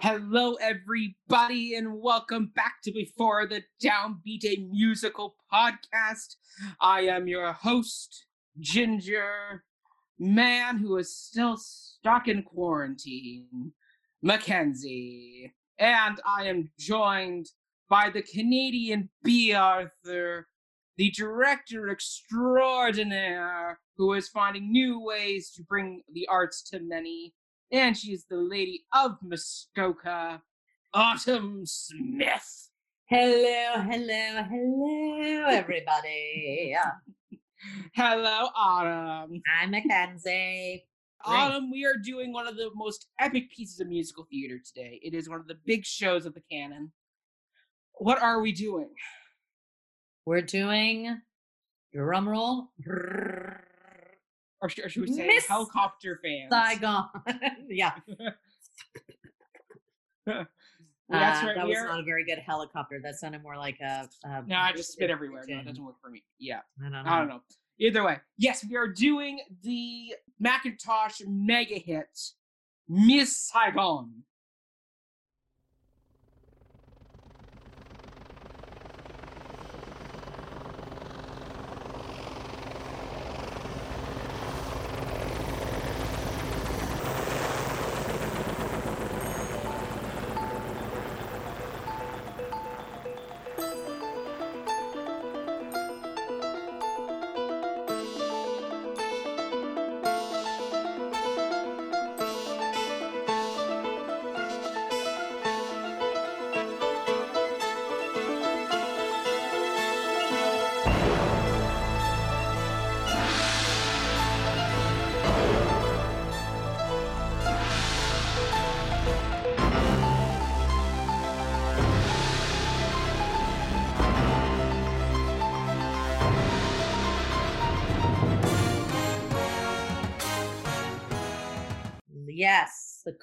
Hello, everybody, and welcome back to Before the Downbeat, a musical podcast. I am your host, Ginger, man who is still stuck in quarantine, Mackenzie. And I am joined by the Canadian Bea Arthur, the director extraordinaire, who is finding new ways to bring the arts to many and she's the lady of Muskoka, Autumn Smith. Hello, hello, hello, everybody. Hello, Autumn. I'm Mackenzie. Autumn, we are doing one of the most epic pieces of musical theater today. It is one of the big shows of the canon. What are we doing? We're doing drum roll. Or should, or should we say Miss helicopter fans? Saigon. yeah. That's Uh, right. That was not a very good helicopter. That sounded more like a. a no, I just spit everywhere. No, it doesn't work for me. Yeah. I don't. I don't know. Either way, yes, we are doing the Mackintosh mega hit, Miss Saigon.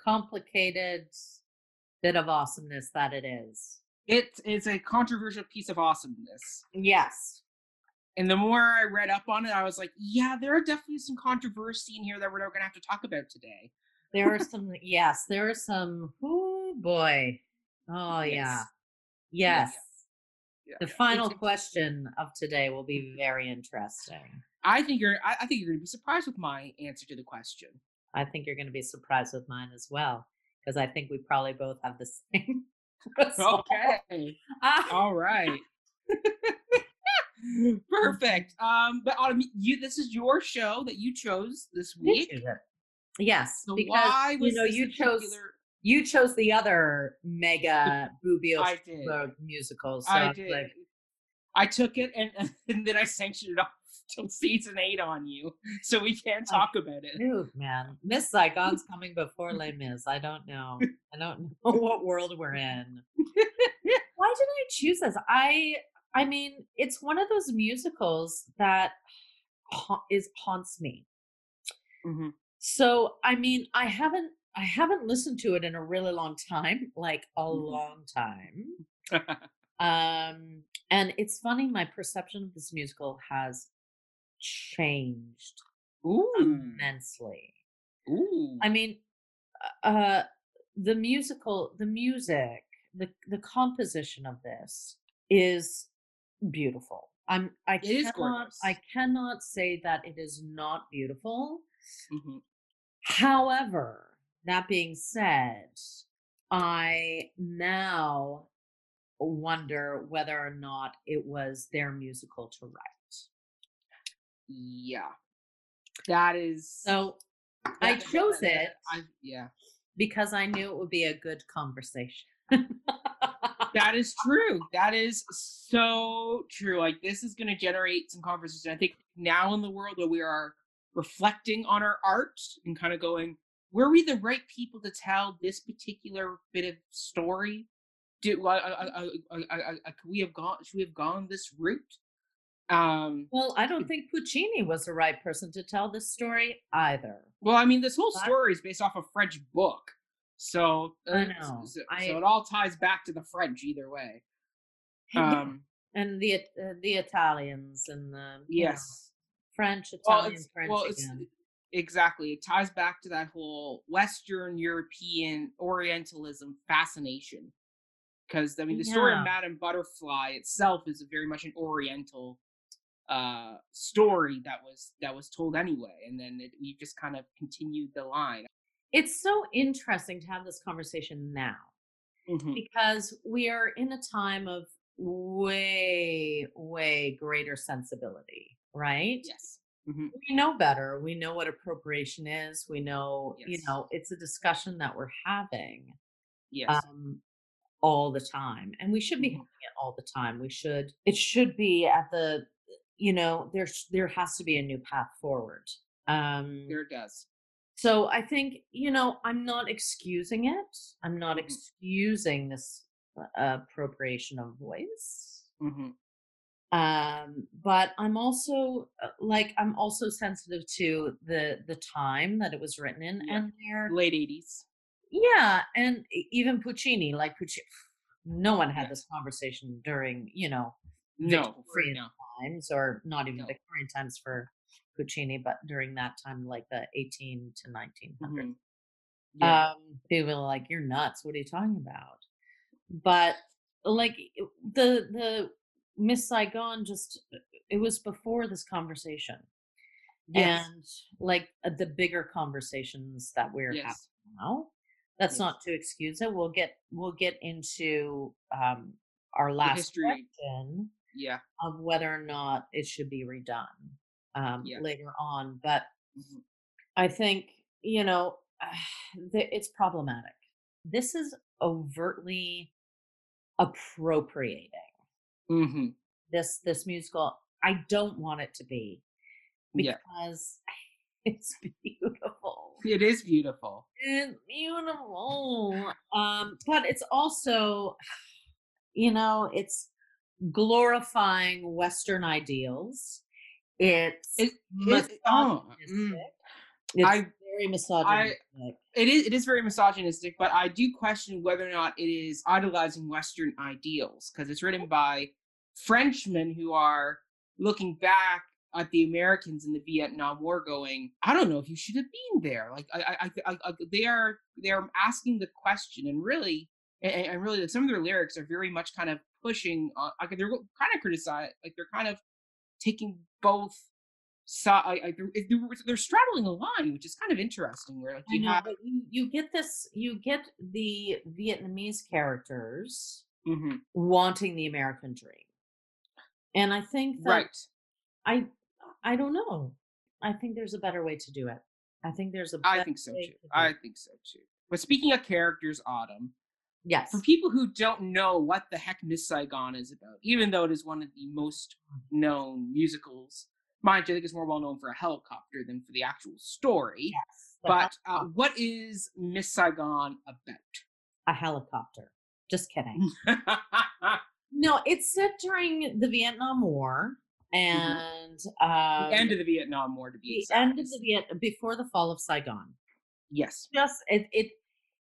Complicated bit of awesomeness that it is. It is a controversial piece of awesomeness. Yes. And the more I read up on it, I was like, yeah, there are definitely some controversy in here that we're not going to have to talk about today. There are some, yes, there are some, oh boy. Oh, yeah. Yes. Yes. Yeah. The final It's- question of today will be very interesting. I think you're. I, I think you're going to be surprised with my answer to the question. I think you're going to be surprised with mine as well, because I think we probably both have the same. Okay. Ah, All right. Perfect. Um, but Autumn, you this is your show that you chose this week. Yes, So because you know you chose particular- you chose the other mega did. musical. So I did. like, I took it and, and then I sanctioned it off till season eight on you, so we can't talk about it. Dude, man, Miss Saigon's coming before Les Mis. I don't know. I don't know what world we're in. Why did I choose this? I, I mean, it's one of those musicals that ha- is haunts me. Mhm. So, I mean, I haven't, I haven't listened to it in a really long time, like a Mhm. long time. Um, and it's funny, my perception of this musical has changed Ooh. immensely. Ooh. I mean, uh, the musical, the music, the the composition of this is beautiful. I'm I It cannot I cannot say that it is not beautiful. Mhm. However, that being said, I now wonder whether or not it was their musical to write. Yeah. That is. So I that- chose that- it I, yeah. because I knew it would be a good conversation. That is true. That is so true. Like this is going to generate some conversation. I think now in the world where we are reflecting on our art and kind of going, were we the right people to tell this particular bit of story? Do I, I, I, I, I, I, could we have gone? Should we have gone this route? Um. Well, I don't think Puccini was the right person to tell this story either. Well, I mean, this whole story is based off a French book, so I uh, know. So, I- so it all ties back to the French either way. Um. and the uh, the Italians and the you know, Yes. French, Well, Italian, it's, French well, it's, again. exactly. It ties back to that whole Western European Orientalism fascination. Because I mean, the story of Madame Butterfly itself is very much an Oriental uh story that was that was told anyway, and then it, you just kind of continued the line. It's so interesting to have this conversation now Mhm. because we are in a time of way, way greater sensibility, right? Yes. Mhm. We know better. We know what appropriation is. We know, you know, it's a discussion that we're having Yes. um, all the time. And we should be Mhm. having it all the time. We should, it should be at the, you know, there's, there has to be a new path forward. Um, There does. so I think, you know, I'm not excusing it. I'm not Mhm. excusing this uh, appropriation of voice. hmm Um, but I'm also uh, like I'm also sensitive to the the time that it was written in Yeah. and there Late eighties. yeah, and even Puccini, like Puccini no one had this conversation during, you know, No, now. Times or not even No. Victorian times for Puccini, but during that time, like the 18 to 1900s. Mhm. Yeah. Um, people are like, "You're nuts! What are you talking about?" But like the the Miss Saigon, just it was before this conversation, yes. and like uh, the bigger conversations that we're having now. That's Yes. not to excuse it. We'll get we'll get into um, our last history. question Yeah. of whether or not it should be redone um, Yes. later on. But Mhm. I think, you know, it's problematic. This is overtly appropriating hmm this this musical. I don't want it to be Yeah. because it's beautiful. It is beautiful. It's beautiful. Um, but it's also, you know, it's glorifying Western ideals. It's It- it- oh, misogynistic. mm. It's I- very misogynistic. It is. It is very misogynistic, but I do question whether or not it is idolizing Western ideals because it's written by Frenchmen who are looking back at the Americans in the Vietnam War, going, "I don't know if you should have been there." Like, I, I, I, I they are they are asking the question, and really, and, and really, some of their lyrics are very much kind of pushing. Uh, like they're kind of criticize, like they're kind of taking both. I, they're, they're- straddling a line, which is kind of interesting. Where like you know, have you, you get this, you get the Vietnamese characters Mhm. wanting the American dream. And I think that Right. I I don't know. I think there's a better way to do it. I think there's a I think so too. to I think so too. But speaking of characters, Autumn, Yes. for people who don't know what the heck Miss Saigon is about, even though it is one of the most known musicals, mind you, I think it's more well known for a helicopter than for the actual story. Yes. But uh, what is Miss Saigon about? a helicopter. Just kidding. No, it's set during the Vietnam War and um, the end of the Vietnam War, to be the exact. end of the Viet before the fall of Saigon. yes. Just it it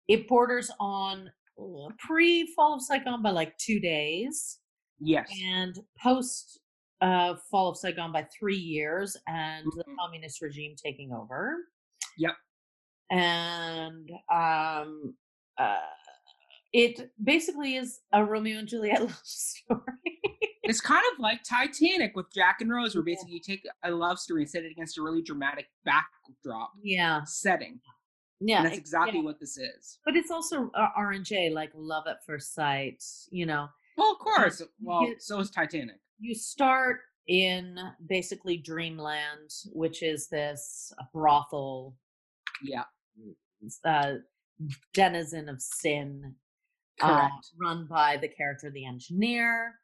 it borders on pre fall of Saigon by like two days Yes. and post uh, fall of Saigon by three years and the Mhm. communist regime taking over. Yep. And um, uh, it basically is a Romeo and Juliet love story. It's kind of like Titanic with Jack and Rose, where Yeah. basically you take a love story and set it against a really dramatic backdrop yeah, setting. Yeah, and that's exactly yeah. what this is. But it's also uh, R and J, like love at first sight. You know, Well, of course. you Well, get- so is Titanic. you start in basically dreamland which is this brothel Yeah, uh, denizen of sin uh, run by the character the engineer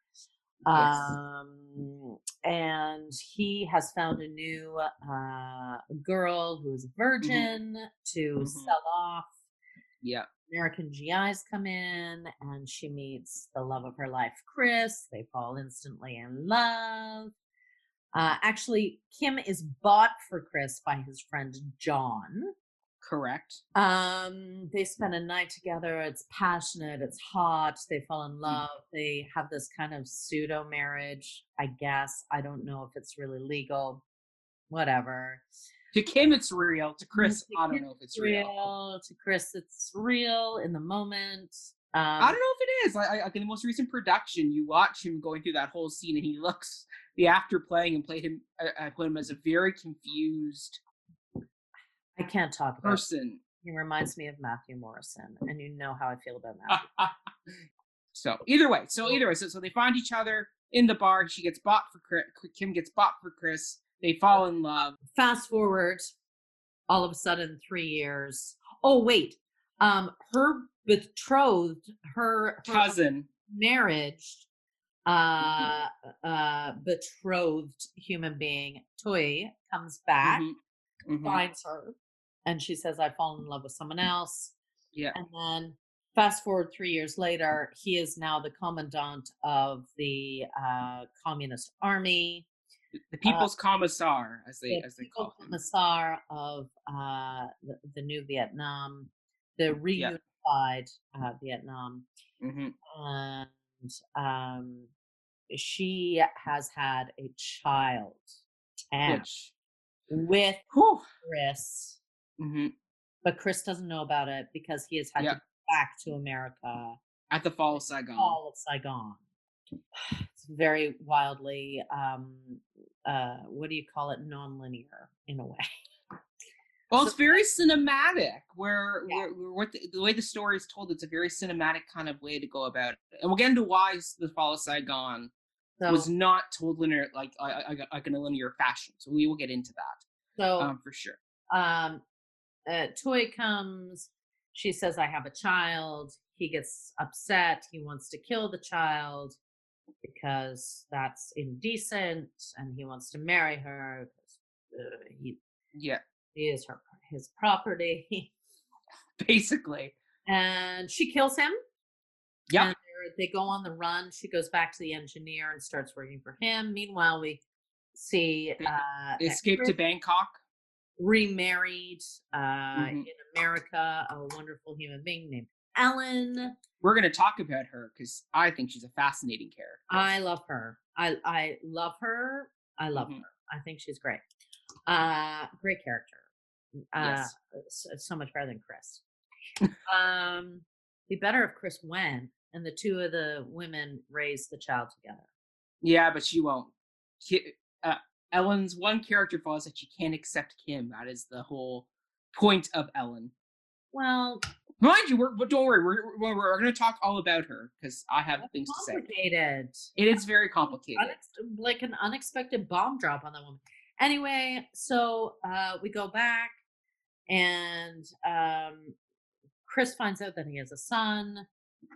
Yes. um, and he has found a new uh, girl who's a virgin to Mhm. sell off yeah, American GIs come in and she meets the love of her life, Chris. They fall instantly in love. Uh, actually, Kim is bought for Chris by his friend John. Correct. Um, they spend a night together. It's passionate, it's hot. They fall in love. They have this kind of pseudo marriage, I guess. I don't know if it's really legal, whatever. To Kim, it's real. To Chris, to I don't Kim, know if it's real. real. To Chris, it's real in the moment. Um, I don't know if it is. Like, like in the most recent production, you watch him going through that whole scene, and he looks the actor playing and played him. I, I put him as a very confused I can't talk about. it. person. He reminds me of Matthew Morrison, and you know how I feel about Matthew. so either way, so either way, so, so they find each other in the bar. She gets bought for Chris. Kim gets bought for Chris. They fall in love. Fast forward, all of a sudden, three years. Oh wait, um, her betrothed, her, her Cousin. marriage, uh, uh, betrothed human being, Toy, comes back, Mhm, mhm. finds her, and she says, "I've fallen in love with someone else." Yeah. And then fast forward three years later, he is now the commandant of the uh, communist army, The People's Commissar, as they the as they call him. commissar of uh, the, the new Vietnam, the reunified uh, Vietnam, hmm and um, she has had a child, Tam, Which, with whew, Chris. Hmm but Chris doesn't know about it because he has had Yeah. to go back to America, at the fall of Saigon. all of Saigon. It's very wildly, um, uh, what do you call it, non-linear in a way. Well, So- it's very cinematic. Where, Yeah. where, where what the, the way the story is told, it's a very cinematic kind of way to go about it. And we'll get into why the fall of Saigon So, was not told linear, like like like- like in a linear fashion. So we will get into that so um, for sure. um, uh, Toy comes. She says, "I have a child." He gets upset. He wants to kill the child because that's indecent, and he wants to marry her. Uh, he Yeah, he is her his property, basically. and she kills him. Yeah. They're- go on the run. She goes back to the engineer and starts working for him. Meanwhile, we see uh, Escape to Bangkok. Remarried uh, Mhm. in America, a wonderful human being named Ellen. We're going to talk about her because I think she's a fascinating character. I love her. I I love her. I love Mhm. her. I think she's great. Uh, great character. Uh, Yes. so, so much better than Chris. um, be better if Chris went and the two of the women raised the child together. Yeah, but she won't. Ellen's one character flaw is that she can't accept Kim. That is the whole point of Ellen. Well, Mind you, we're, but don't worry, we're, we're, we're going to talk all about her because I have things to say. complicated. It is very complicated. Unex- like an unexpected bomb drop on that woman. Anyway, so uh, we go back, and um, Chris finds out that he has a son.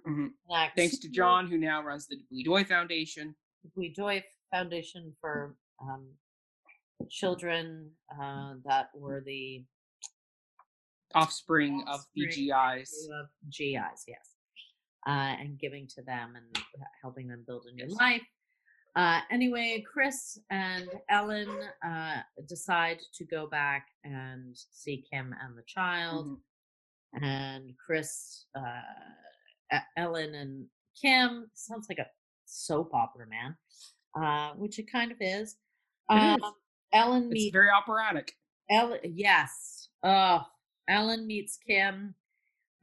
Mhm. Thanks to John, who now runs the Bleedoy Foundation. Bui Doi Foundation for um, children uh, that were the offspring of the GIs. of GIs, yes, uh, and giving to them and helping them build a new life. Uh, anyway, Chris and Ellen uh, decide to go back and see Kim and the child. Mhm. And Chris, uh, Ellen, and Kim sounds like a soap opera, man, uh, which it kind of is. It is. Ellen It's meets very operatic. Ellen, yes. Oh, Ellen meets Kim.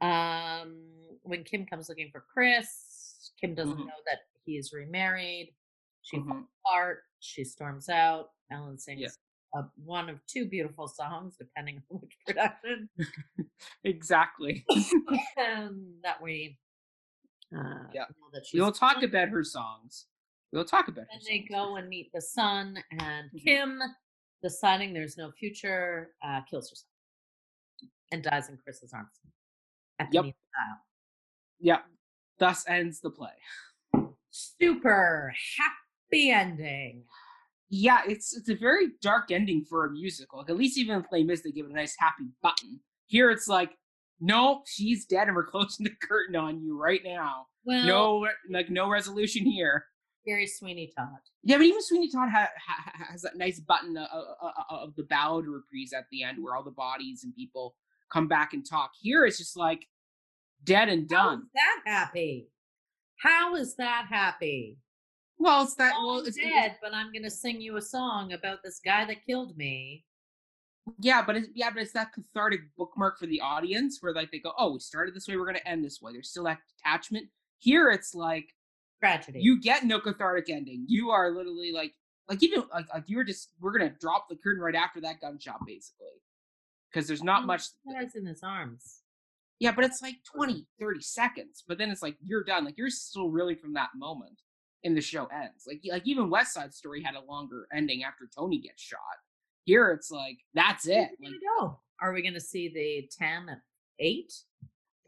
Um, when Kim comes looking for Chris, Kim doesn't Mhm. know that he is remarried. She falls Mhm. apart. She storms out. Ellen sings uh, one of two beautiful songs, depending on which production. Exactly. and that we, uh, Yeah. know that she's we will talk about her songs. We'll talk about her And they go and meet the son, and Mhm. Kim, deciding there's no future, uh, kills herself and dies in Chris's arms. At the Yep. Yeah. Thus ends the play. Super happy ending. Yeah, it's it's a very dark ending for a musical. Like, at least even in Les Mis, they give it a nice happy button. Here it's like, no, she's dead, and we're closing the curtain on you right now. Well, No, like no resolution here. Very Sweeney Todd. Yeah, but even Sweeney Todd ha- ha- has that nice button uh, uh, uh, of the ballad reprise at the end, where all the bodies and people come back and talk. Here it's just like dead and done. is that happy? How is that happy? Well, it's that. Well, it's, dead, but I'm going to sing you a song about this guy that killed me. Yeah, but it's yeah, but it's that cathartic bookmark for the audience where like they go, oh, we started this way, we're gonna end this way. There's still that detachment. Here, it's like Tragedy. you get no cathartic ending. You are literally like like you know like like you were just we're gonna drop the curtain right after that gunshot basically because there's not Oh, much Guy's in his arms. yeah but it's like 20 30 seconds but then it's like you're done like you're still really from that moment and the show ends like like even west side story had a longer ending after tony gets shot here it's like that's it like, gonna go? Are we going to see the 10 at 8?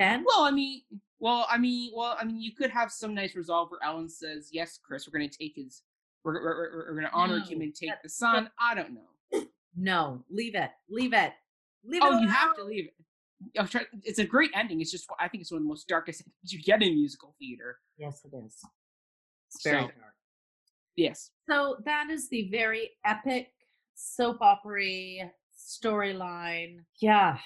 10? well i mean well i mean well i mean you could have some nice resolve where ellen says yes chris we're going to take his we're, we're, we're, going to honor him and take the son i don't know No, leave it. Leave it. Leave Oh, it. Oh, you have to leave it. Oh, Trying, it's a great ending. It's just I think it's one of the most darkest endings you get in musical theater. Yes, it is. It's very So- dark. Yes. So that is the very epic soap opera storyline. Yeah.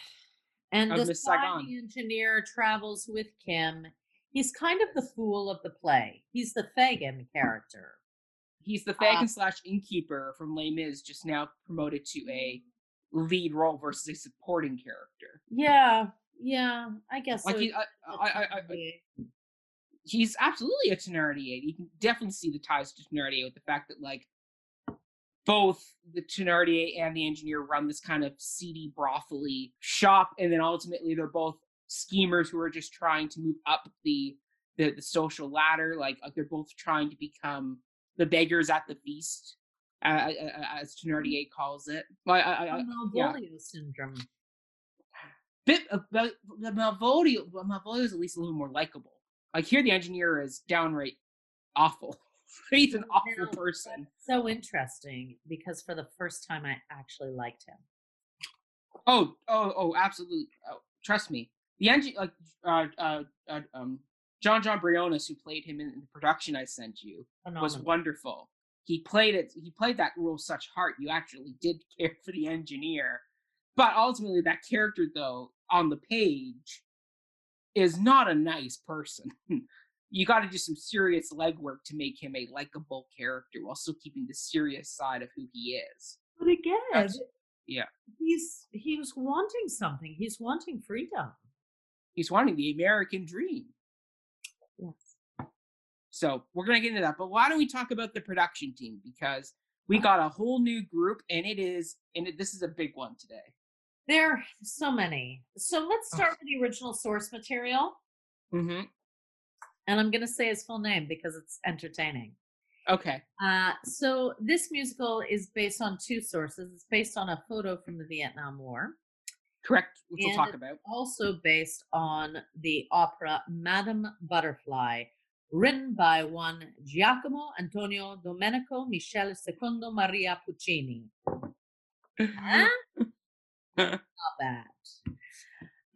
And the Miss Saigon. engineer travels with Kim. He's kind of the fool of the play. He's the Fagin character. He's the Uh, Fagin slash innkeeper from Les Mis, just now promoted to a lead role versus a supporting character. Yeah, yeah, I guess. Like so. he, I, I, I, I, he's absolutely a Thenardier. You can definitely see the ties to Thenardier with the fact that like both the Thenardier and the engineer run this kind of seedy brothely shop, and then ultimately they're both schemers who are just trying to move up the the, the social ladder. Like, like they're both trying to become the beggars at the feast, uh, uh, uh, as Thenardier calls it. Well, I, I, I, yeah. Malvolio syndrome. bit of but the Malvolio, Malvolio is at least a little more likable. Like here, the engineer is downright awful. He's an awful person. So interesting because for the first time I actually liked him. Oh, oh, oh, absolutely. Oh, trust me. The engine, like, uh, uh, uh, um, Jon Jon Briones, who played him in the production I sent you, was wonderful. He played it. He played that role such heart. You actually did care for the engineer, but ultimately, that character, though, on the page, is not a nice person. you got to do some serious legwork to make him a likable character while still keeping the serious side of who he is. But again, That's- yeah. he's he's wanting something. He's wanting freedom. He's wanting the American dream. Yes. So we're gonna get into that. But why don't we talk about the production team? Because we got a whole new group, and it is, and it, this is a big one today. There are so many. So let's start with the original source material. Mm-hmm. And I'm going to say his full name because it's entertaining. Okay. Uh, so this musical is based on two sources. It's based on a photo from the Vietnam War, Correct. Which we'll And talk it's about. also based on the opera Madame Butterfly, written by one Giacomo Antonio Domenico Michele Secondo Maria Puccini. Huh? Not bad.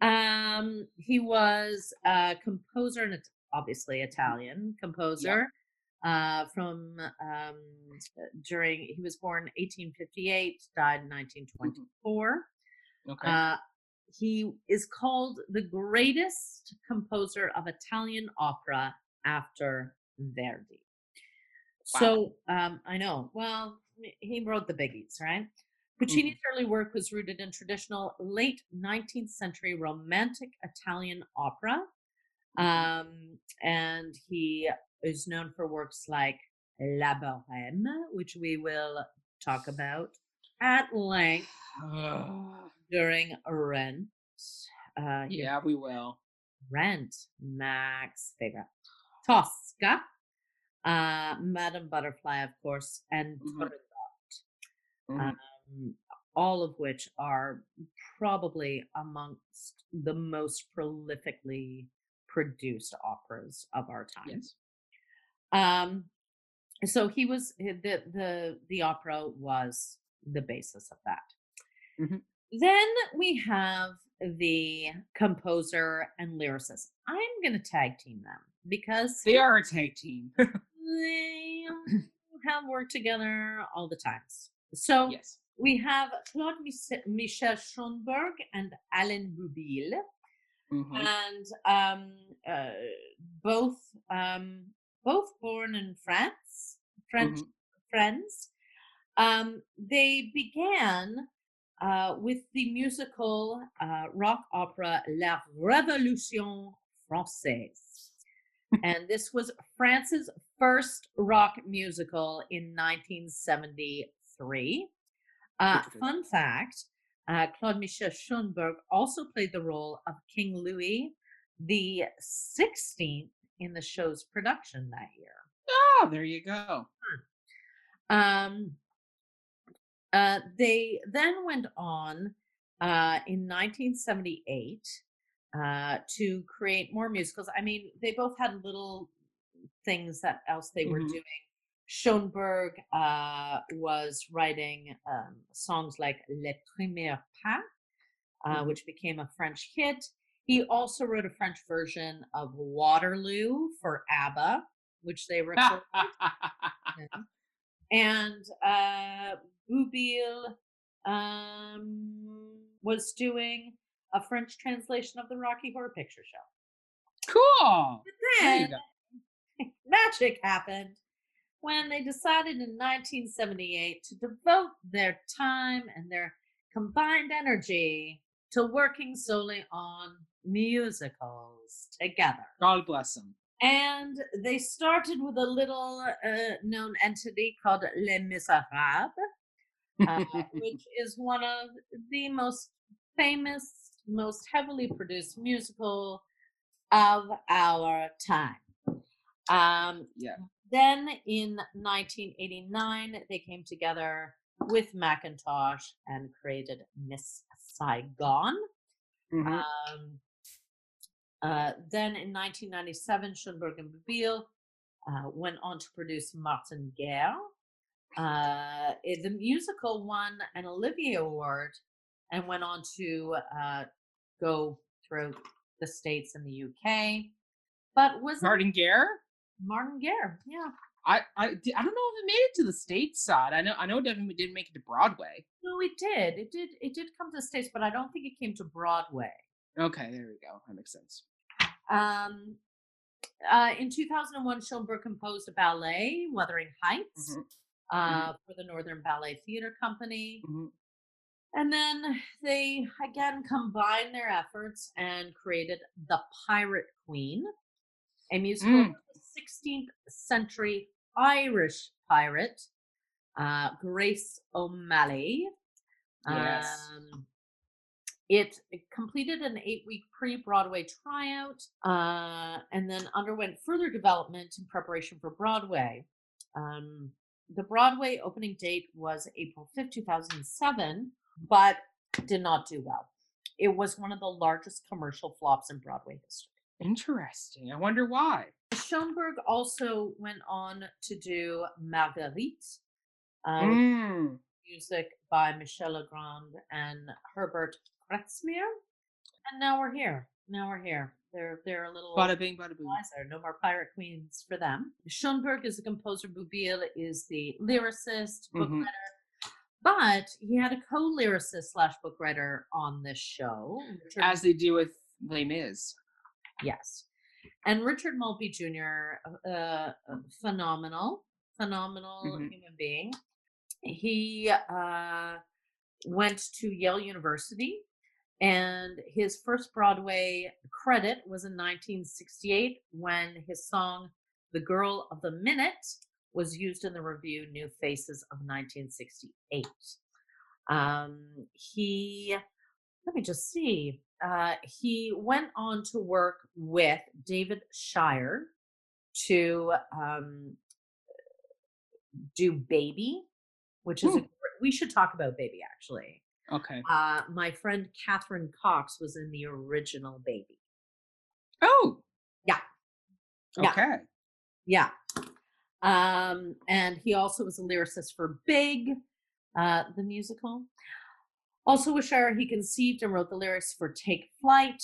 Um, he was a composer and obviously Italian composer. Uh, from um, during he was born 1858, died in 1924. okay. Uh, he is called the greatest composer of Italian opera after Verdi. So um, I know. Well, he wrote the biggies, right? Puccini's early work was rooted in traditional late 19th century romantic Italian opera. Um, and he is known for works like La Bohème, which we will talk about at length during Rent. Uh, yeah, we will. Rent, Max favorite. Tosca, uh, Madame Butterfly, of course, and Mhm. Turandot, Mhm. um, all of which are probably amongst the most prolifically produced operas of our time. yes. Um, so he was eh, the the the opera was the basis of that. Mhm. Then we have the composer and lyricist. I'm going to tag team them because They are a tag team. they have worked together all the times. So yes. we have Claude Michel Schoenberg and Alain Boublil Mhm. and um, uh, both um, both born in France, French Mhm. friends. Um, they began uh, with the musical uh, rock opera La Révolution Française. and this was France's first rock musical in 1973. Uh, fun fact uh, Claude Michel Schoenberg also played the role of King Louis the 16th in the show's production that year. Oh, there you go. Um, uh, they then went on uh, in 1978 uh, to create more musicals. I mean, they both had little things that else they were Mhm. doing. Schoenberg uh, was writing um, songs like Les Premiers Pas, uh, Mhm. which became a French hit. He also wrote a French version of Waterloo for ABBA, which they recorded. and uh, um, was doing a French translation of the Rocky Horror Picture Show. cool. Then magic happened when they decided in 1978 to devote their time and their combined energy to working solely on musicals together. God bless them. And they started with a little uh, known entity called Les Miserables, uh, which is one of the most famous, most heavily produced musical of our time. Um, yeah. Then in 1989, they came together with Mackintosh and created Miss Saigon. Mhm. Um, uh, then in 1997, Schoenberg and Boublil uh, went on to produce Martin Guerre. Uh, the musical won an Olivier Award and went on to uh, go through the States and the UK. But was Martin Gare. Martin Guerre, yeah. I, I, I don't know if it made it to the states side. I know I know it definitely didn't make it to Broadway. No, it did. It did. It did come to the States, but I don't think it came to Broadway. Okay, there we go. That makes sense. Um, uh, in 2001, Schoenberg composed a ballet, Wuthering Heights, Mhm. uh, for the Northern Ballet Theater Company. Mhm. And then they again combined their efforts and created The Pirate Queen, a musical Mm. Of the 16th century Irish pirate, uh, Grace O'Malley. Yes. Um, it completed an eight week pre Broadway tryout uh, and then underwent further development in preparation for Broadway. Um, the Broadway opening date was April 5th, 2007, but did not do well. It was one of the largest commercial flops in Broadway history. Interesting. I wonder why. Schoenberg also went on to do Marguerite, uh, Mm. music by Michel Legrand and Herbert Kretzmer. And now we're here. Now we're here. They're they're a little Bada bing, bada boom. wiser. No more pirate queens for them. Schoenberg is the composer. Boublil is the lyricist, book Mhm. writer. But he had a co-lyricist slash book writer on this show. As they do with Les Mis. Yes. And Richard Maltby Jr., uh, uh, phenomenal, phenomenal Mhm. human being. He uh, went to Yale University, and his first Broadway credit was in 1968 when his song The Girl of the Minute was used in the revue New Faces of 1968. Um, he, let me just see, uh, he went on to work with David Shire to um, do Baby, which is a, Hmm. we should talk about Baby actually. Okay. Uh, my friend Catherine Cox was in the original Baby. Oh. Yeah. Yeah. Okay. Yeah. Um, and he also was a lyricist for Big, uh, the musical. Also with Shire, he conceived and wrote the lyrics for Take Flight,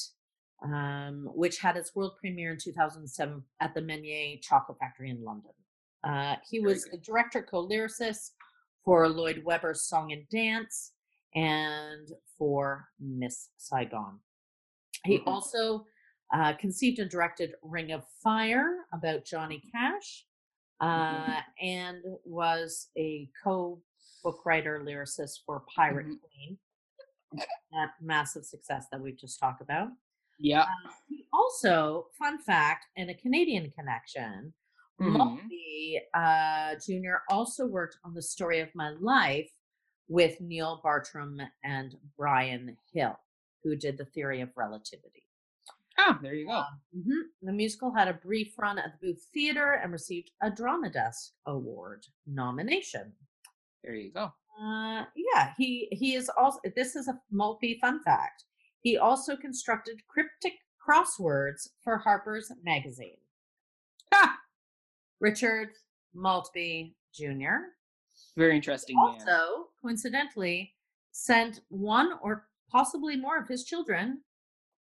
um, which had its world premiere in 2007 at the Menier Chocolate Factory in London. Uh, he was the director, co-lyricist for Lloyd Webber's Song and Dance and for Miss Saigon. He Mhm. also uh, conceived and directed Ring of Fire about Johnny Cash, uh, and was a co book writer lyricist for Pirate Mhm. Queen. That massive success that we just talked about. Yeah. Uh, also, fun fact, and a Canadian connection, Mhm. Maltby uh, Jr. also worked on the story of my life with Neil Bartram and Brian Hill, who did the theory of relativity. Ah, there you go. Mhm. The musical had a brief run at the Booth Theatre and received a Drama Desk Award nomination. There you go. Uh, yeah, he he is also. This is a multi fun fact. He also constructed cryptic crosswords for Harper's Magazine. Ah, Richard Maltby Jr. very interesting man. also coincidentally sent one or possibly more of his children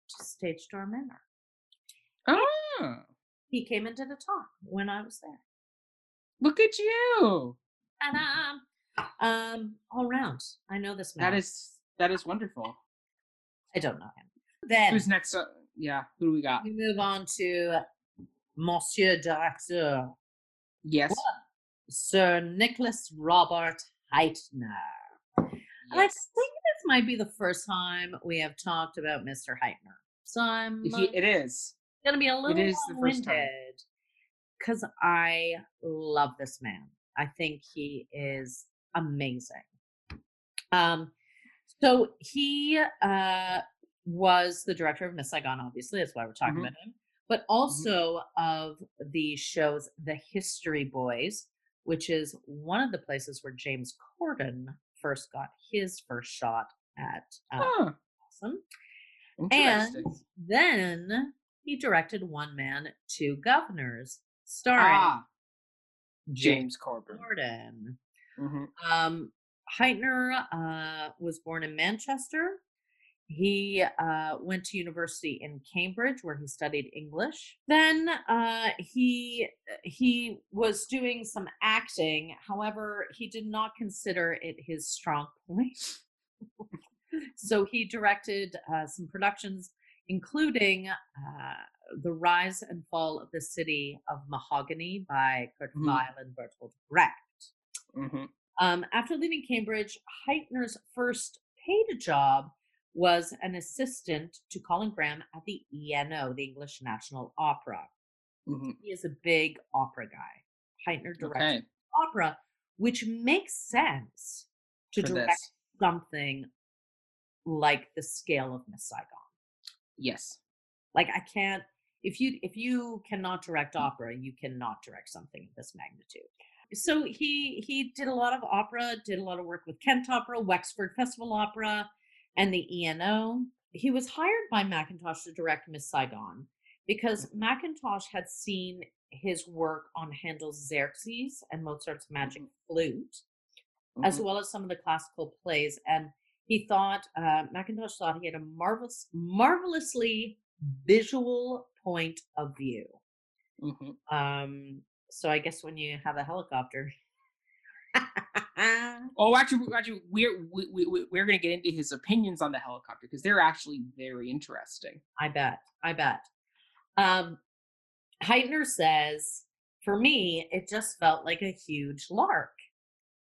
to Stage Door Manor. Ah, He came into the talk when I was there. look at you. And um, um, all round, I know this man. That is that is wonderful. I don't know him. Then Who's next? Uh, yeah, who do we got? we move on to Monsieur Directeur, Yes. Sir Nicholas Robert Hytner. And I think this might be the first time we have talked about Mr. Hytner. So I'm he- it is. gonna be a little is the first time. because I love this man. I think he is amazing. Um, so he uh was the director of Miss Saigon, obviously, that's why we're talking Mhm. about him, but also of the shows The History Boys, which is one of the places where James Corden first got his first shot at uh, Huh, awesome. And Then he directed One Man, Two Guvnors, starring ah, James James Corbin. Corden. Mhm. Um, Hytner uh, was born in Manchester. He uh, went to university in Cambridge, where he studied English. Then uh, he he was doing some acting. However, he did not consider it his strong point. so he directed uh, some productions, including uh, "The Rise and Fall of the City of Mahagonny" by Kurt. Weill and Bertolt Brecht. Mhm. Um, after leaving Cambridge, Hytner's first paid job was an assistant to Colin Graham at the ENO, the English National Opera. Mhm. He is a big opera guy. Hytner directs Okay. opera, which makes sense to For direct this. something like the scale of Miss Saigon. Yes. Like I can't if you if you cannot direct opera, you cannot direct something of this magnitude. So he he did a lot of opera, did a lot of work with Kent Opera, Wexford Festival Opera, and the ENO. He was hired by Mackintosh to direct Miss Saigon because Mackintosh had seen his work on Handel's Xerxes and Mozart's Magic Flute, as Mhm. well as some of the classical plays. And he thought uh, Mackintosh thought he had a marvelous, marvelously visual point of view. Mhm. Um, so I guess when you have a helicopter, Oh, actually, actually, we're we, we, we- we're going to get into his opinions on the helicopter because they're actually very interesting. I bet, I bet. Um, Hytner says, for me, it just felt like a huge lark.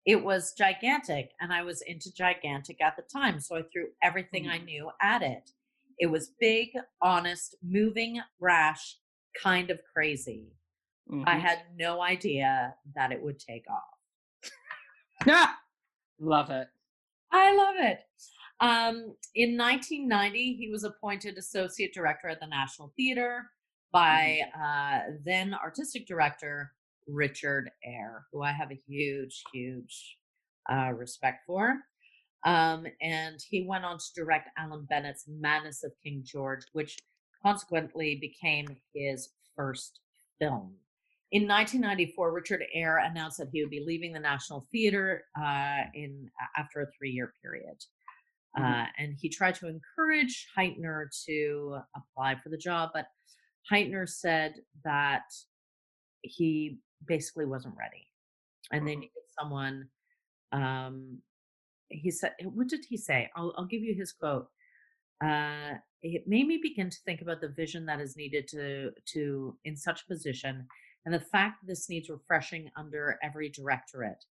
It was gigantic, and I was into gigantic at the time, so I threw everything I Mm. knew at it. It was big, honest, moving, rash, kind of crazy. I Mhm. had no idea that it would take off. Ah! Love it. I love it. Um, in 1990, he was appointed associate director at the National Theater by uh, then artistic director Richard Eyre, who I have a huge, huge uh, respect for. Um, and he went on to direct Alan Bennett's Madness of King George, which consequently became his first film. In 1994, Richard Eyre announced that he would be leaving the National Theater uh, in after a three-year period, Mhm. uh, and he tried to encourage Hytner to apply for the job, but Hytner said that he basically wasn't ready, and they needed someone. Um, he said, "What did he say?" I'll, I'll give you his quote. Uh, it made me begin to think about the vision that is needed to to in such a position and the fact that this needs refreshing under every directorate.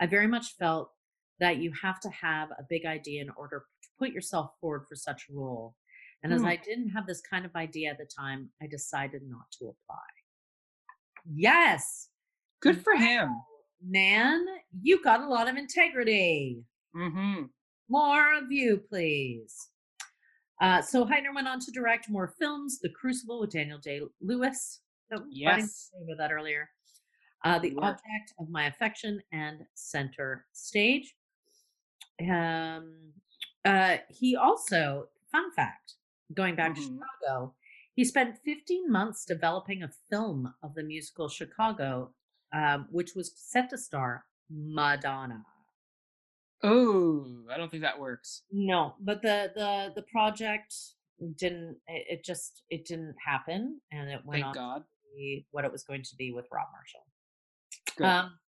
I very much felt that you have to have a big idea in order to put yourself forward for such a role. And as Hmm. I didn't have this kind of idea at the time, I decided not to apply. Yes, Good for him. man, you got a lot of integrity. Mm-hmm. More of you, please. Uh, so Hytner went on to direct more films, The Crucible with Daniel Day Lewis. Funny Yes. about that earlier. Uh, the work. Object of My Affection and Center Stage. Um, uh, he also, fun fact, going back Mhm. to Chicago, he spent 15 months developing a film of the musical Chicago, um, which was set to star Madonna. Oh, I don't think that works. No, but the the the project didn't. It, it just it didn't happen, and it went Thank on God. Be what it was going to be with Rob Marshall. Good. Um,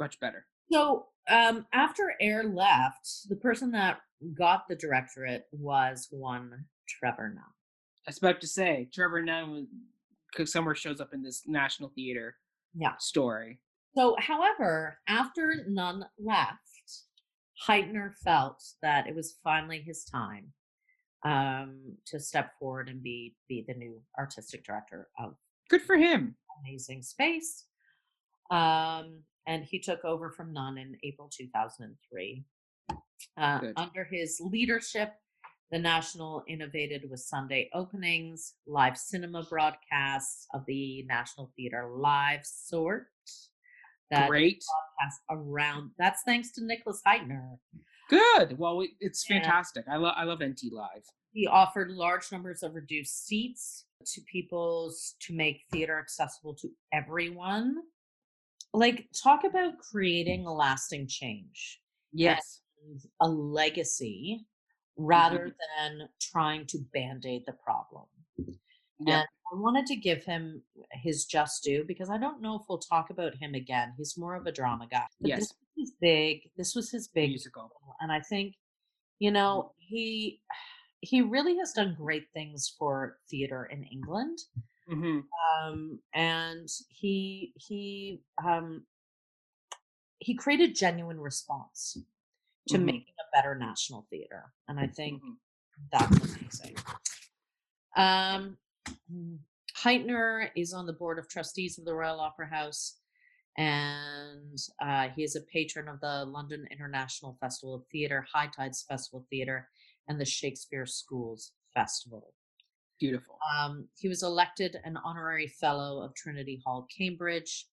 Much better. so um, after Eyre left, the person that got the directorate was one Trevor Nunn. I was about to say, Trevor Nunn was, somewhere shows up in this National Theater Yeah. story. So, however, after Nunn left, Hytner felt that it was finally his time um, to step forward and be be the new artistic director of Good for him. Amazing Space. Um, and he took over from Nunn in April 2003. Uh, under his leadership, the National innovated with Sunday openings, live cinema broadcasts of the National Theater live sort. That Great. broadcast around. That's thanks to Nicholas Hytner. Good. Well, it's fantastic. I love I love NT Live. He offered large numbers of reduced seats to people's to make theater accessible to everyone. Like talk about creating a lasting change Yes. a legacy mm-hmm. rather than trying to band-aid the problem. Yeah. And I wanted to give him his just due because I don't know if we'll talk about him again. He's more of a drama guy. But Yes. This was big. This was his big Musical. and I think, you mm-hmm. know, he he really has done great things for theater in England. hmm Um, and he he um, he created genuine response to Mhm. making a better national theater, and I think Mhm. that's amazing. Um, Hytner is on the board of trustees of the Royal Opera House, and uh, he is a patron of the London International Festival of Theatre, High Tides Festival Theatre, and the Shakespeare Schools Festival. Beautiful. Um, he was elected an honorary fellow of Trinity Hall, Cambridge,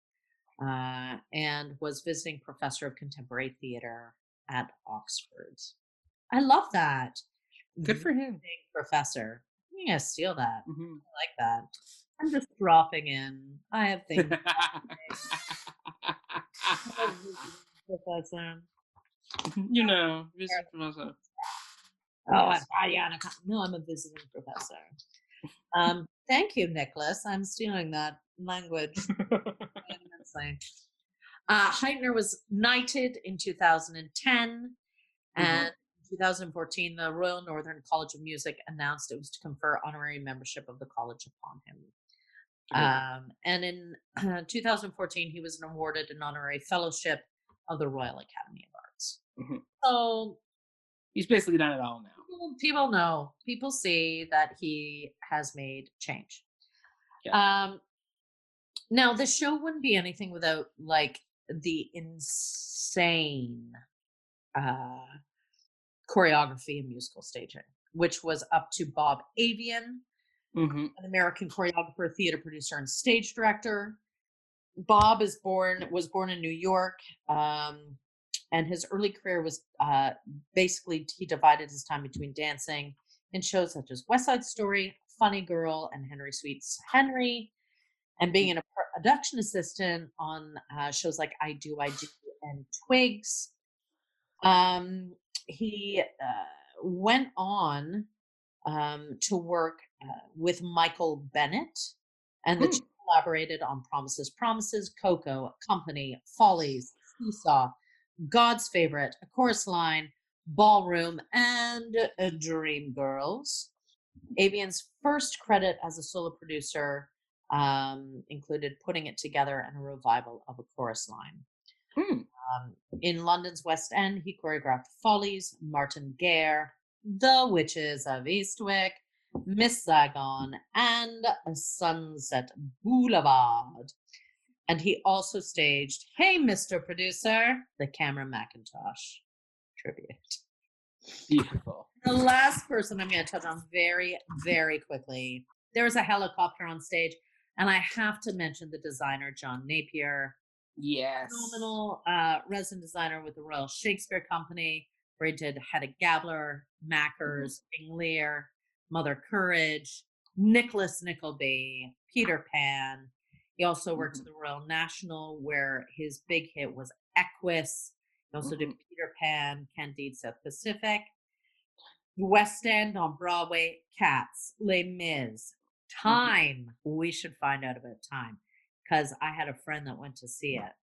uh, and was visiting professor of contemporary theatre at Oxford. I love that. Good for him. Visiting professor. I'm gonna steal that. Mhm. I like that. I'm just dropping in. I have things. professor. you know, visit professor. Oh, Yes. I'm Ariana. No, I'm a visiting professor. Um, thank you, Nicholas. I'm stealing that language. Uh, Hytner was knighted in 2010, and in 2014, the Royal Northern College of Music announced it was to confer honorary membership of the college upon him. Good. Um, and in 2014, he was awarded an honorary fellowship of the Royal Academy of Arts. Mhm. So He's basically done it all now. People, people know, people see that he has made change. Um, now the show wouldn't be anything without like the insane uh, choreography and musical staging, which was up to Bob Avian, hmm an American choreographer, theater producer, and stage director. Bob is born was born in New York, um, and his early career was uh, basically he divided his time between dancing in shows such as West Side Story, Funny Girl, and Henry Sweet's Henry, and being an, a production assistant on uh, shows like I Do, I Do, and Twigs. Um, he uh, went on um, to work uh, with Michael Bennett, and the Hmm. two collaborated on Promises, Promises, Coco, Company, Follies, Seesaw, God's Favorite, A Chorus Line, Ballroom, and Dream Girls. Avian's first credit as a solo producer um, included putting it together and a revival of A Chorus Line. Hmm. Um, in London's West End, he choreographed Follies, Martin Guerre, The Witches of Eastwick, Miss Saigon, and Sunset Boulevard. And he also staged Hey, Mr. Producer, the Cameron Mackintosh tribute. Beautiful. The last person I'm going to touch on very, very quickly. There was a helicopter on stage, and I have to mention the designer, John Napier, Yes. phenomenal uh, resin designer with the Royal Shakespeare Company, where he did Hedda Gabler, Mackers, King Lear, Mother Courage, Nicholas Nickleby, Peter Pan. He also worked Mhm. at the Royal National, where his big hit was Equus. He also did Peter Pan, Candide South Pacific. West End on Broadway, Cats, Les Mis, Time. We should find out about Time because I had a friend that went to see it.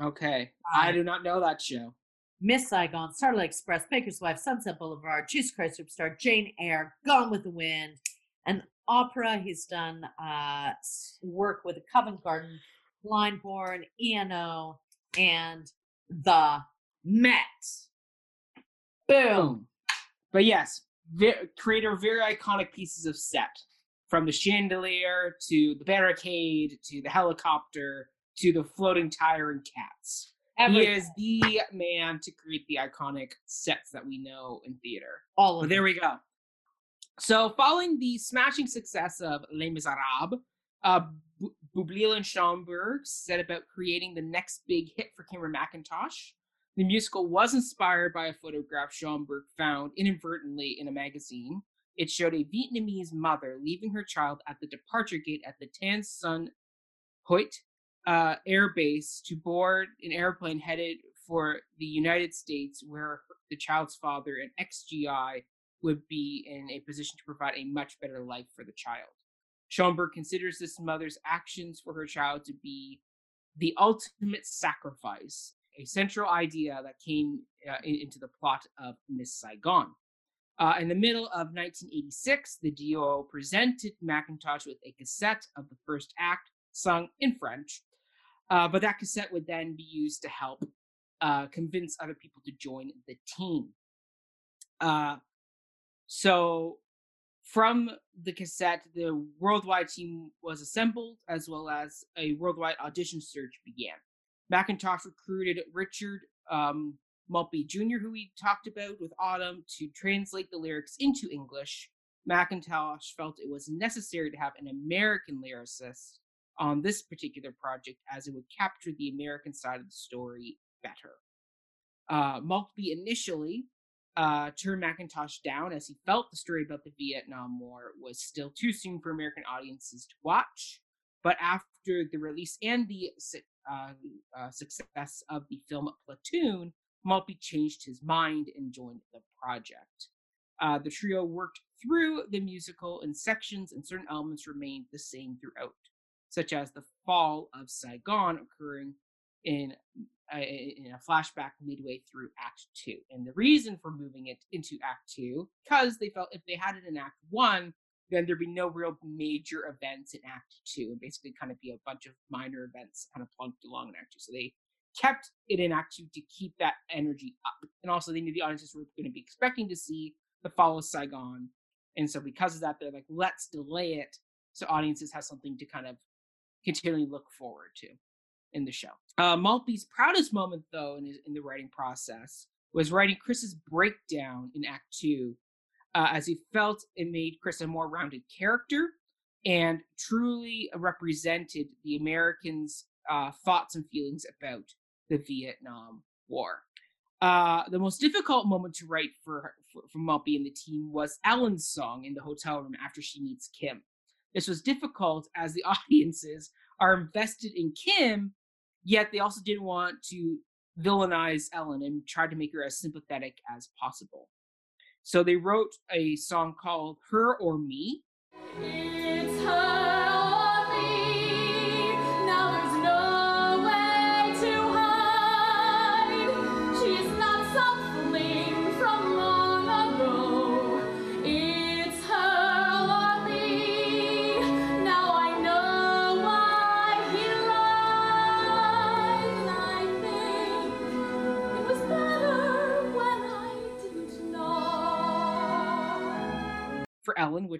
Okay. I Um, do not know that show. Miss Saigon, Starlight Express, Baker's Wife, Sunset Boulevard, Jesus Christ Superstar, Jane Eyre, Gone with the Wind, and opera. He's done uh, work with Covent Garden, Glyndebourne, ENO, and the Met. Boom. But yes, ve- creator of very iconic pieces of set, from the chandelier to the barricade to the helicopter to the floating tire and cats. He is the man to create the iconic sets that we know in theater. all of there we go. So, following the smashing success of Les Miserables, uh, Boublil and Schoenberg set about creating the next big hit for Cameron Mackintosh. The musical was inspired by a photograph Schoenberg found inadvertently in a magazine. It showed a Vietnamese mother leaving her child at the departure gate at the Tan Son Nhut uh, Air Base to board an airplane headed for the United States, where the child's father, an ex-GI, would be in a position to provide a much better life for the child. Schoenberg considers this mother's actions for her child to be the ultimate sacrifice, a central idea that came uh, in- into the plot of Miss Saigon. Uh, in the middle of 1986, the DOO presented Mackintosh with a cassette of the first act, sung in French. Uh, but that cassette would then be used to help uh, convince other people to join the team. So, from the cassette, the worldwide team was assembled, as well as a worldwide audition search began. Mackintosh recruited Richard um, Maltby Jr., who we talked about with Autumn, to translate the lyrics into English. Mackintosh felt it was necessary to have an American lyricist on this particular project, as it would capture the American side of the story better. Uh, initially uh, turned Mackintosh down as he felt the story about the Vietnam War was still too soon for American audiences to watch. But after the release and the uh, uh, success of the film Platoon, Maltby changed his mind and joined the project. Uh, the trio worked through the musical in sections, and certain elements remained the same throughout, such as the fall of Saigon occurring in uh, in a flashback midway through Act Two. And the reason for moving it into Act Two, because they felt if they had it in Act One, then there'd be no real major events in Act Two, and basically kind of be a bunch of minor events kind of plunked along in Act Two. So they kept it in Act Two to keep that energy up, and also they knew the audiences were going to be expecting to see the fall of Saigon, and so because of that, they're like, let's delay it so audiences have something to kind of continually look forward to in the show. Uh, Maltby's proudest moment, though, in, his, in the writing process was writing Chris's breakdown in Act Two, uh, as he felt it made Chris a more rounded character and truly represented the Americans' uh, thoughts and feelings about the Vietnam War. Uh, the most difficult moment to write for, for, for Maltby and the team was Ellen's song in the hotel room after she meets Kim. This was difficult as the audiences are invested in Kim, yet they also didn't want to villainize Ellen and tried to make her as sympathetic as possible. So they wrote a song called Her or Me.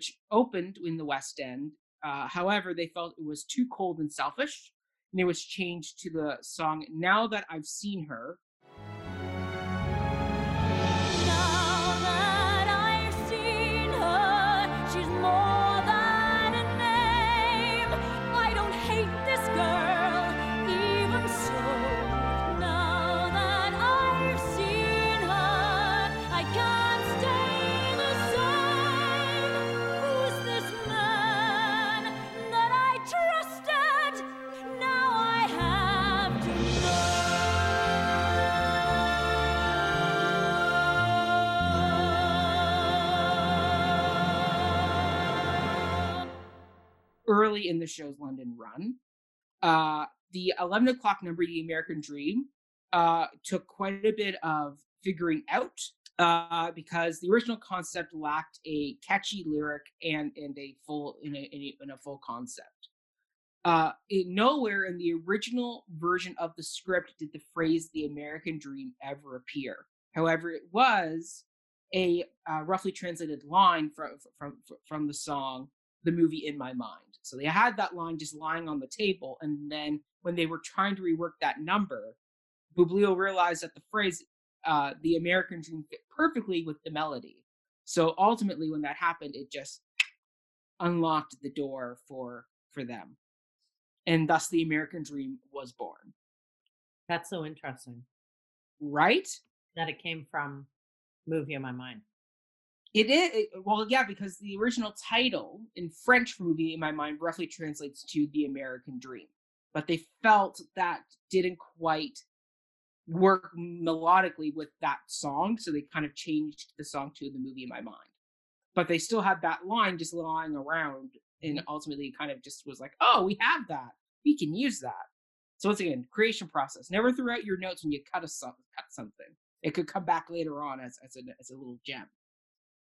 Which opened in the West End. Uh, however, they felt it was too cold and selfish, and it was changed to the song Now That I've Seen Her. Early in the show's London run. Uh, the 11 o'clock number, The American Dream, uh, took quite a bit of figuring out uh, because the original concept lacked a catchy lyric and and a full in a, in a, in a full concept. Uh, nowhere in the original version of the script did the phrase "the American Dream" ever appear. However, it was a uh, roughly translated line from from from the song the movie in my mind. So they had that line just lying on the table, and then when they were trying to rework that number, Boublil realized that the phrase uh, "the American Dream" fit perfectly with the melody. So ultimately, when that happened, it just unlocked the door for for them, and thus the American Dream was born. That's so interesting Right? that it came from movie in my mind. It is well, yeah, because the original title in French for movie in my mind roughly translates to the American Dream, but they felt that didn't quite work melodically with that song, so they kind of changed the song to the movie in my mind. But they still had that line just lying around, and mm-hmm. ultimately kind of just was like, oh, we have that, we can use that. So once again, creation process. Never throw out your notes when you cut a cut something. It could come back later on as as a, as a little gem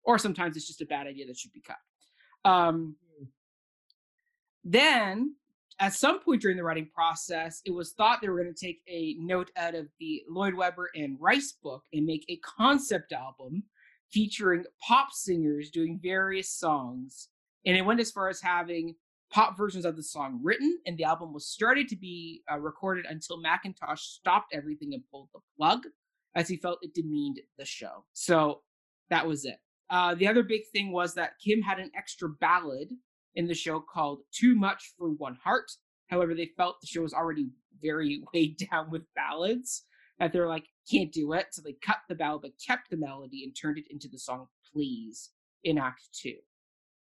or sometimes it's just a bad idea that should be cut. Um, then, at some point during the writing process, it was thought they were going to take a note out of the Lloyd Webber and Rice book and make a concept album featuring pop singers doing various songs. And it went as far as having pop versions of the song written, and the album was started to be uh, recorded until Mackintosh stopped everything and pulled the plug, as he felt it demeaned the show. So that was it. Uh, the other big thing was that Kim had an extra ballad in the show called Too Much for One Heart. However, they felt the show was already very weighed down with ballads that they're like, can't do it. So they cut the ballad but kept the melody and turned it into the song Please in Act Two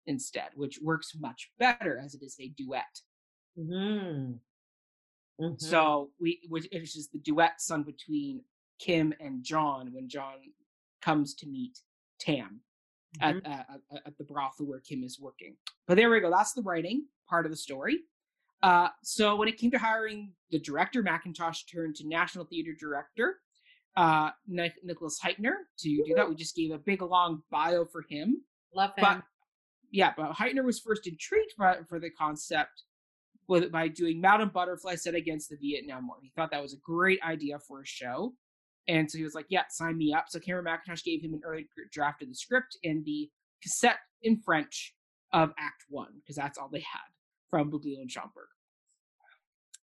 instead, which works much better as it is a duet. Mm-hmm. So we, which is just the duet sung between Kim and John when John comes to meet Tam at, Mm-hmm. uh, at at the brothel where Kim is working. But there we go. That's the writing part of the story. Uh, so when it came to hiring the director, Mackintosh turned to National Theater director uh, Nicholas Hytner to do that. We just gave a big long bio for him. love him. But yeah, but Hytner was first intrigued by, for the concept with by doing Madame Butterfly set against the Vietnam War. He thought that was a great idea for a show. And so he was like, yeah, sign me up. So Cameron Mackintosh gave him an early draft of the script and the cassette in French of Act One, because that's all they had from Boublil and Schoenberg.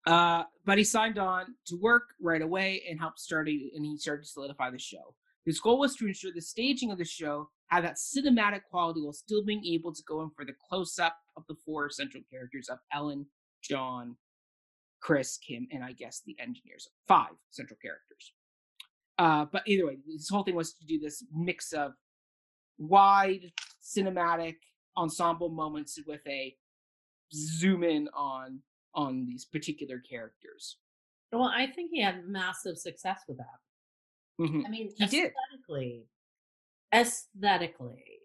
Uh, but he signed on to work right away and helped start it, and he started to solidify the show. His goal was to ensure the staging of the show had that cinematic quality while still being able to go in for the close up of the four central characters of Ellen, John, Chris, Kim, and I guess the engineers. Five central characters. Uh, but either way, this whole thing was to do this mix of wide cinematic ensemble moments with a zoom in on on these particular characters. well, I think he had massive success with that. Mhm. I mean, He did. aesthetically, aesthetically,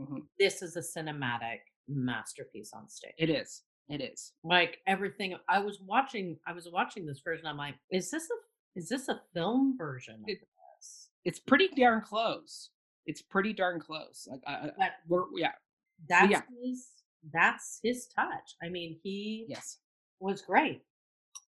Mhm. this is a cinematic masterpiece on stage. It is. It is. like everything. I was watching. I was watching this version. I'm like, is this a is this a film version of It- this? It's pretty darn close. It's pretty darn close. Like, I, I, we're yeah. that's yeah. his. That's his touch. I mean, he Yes. was great.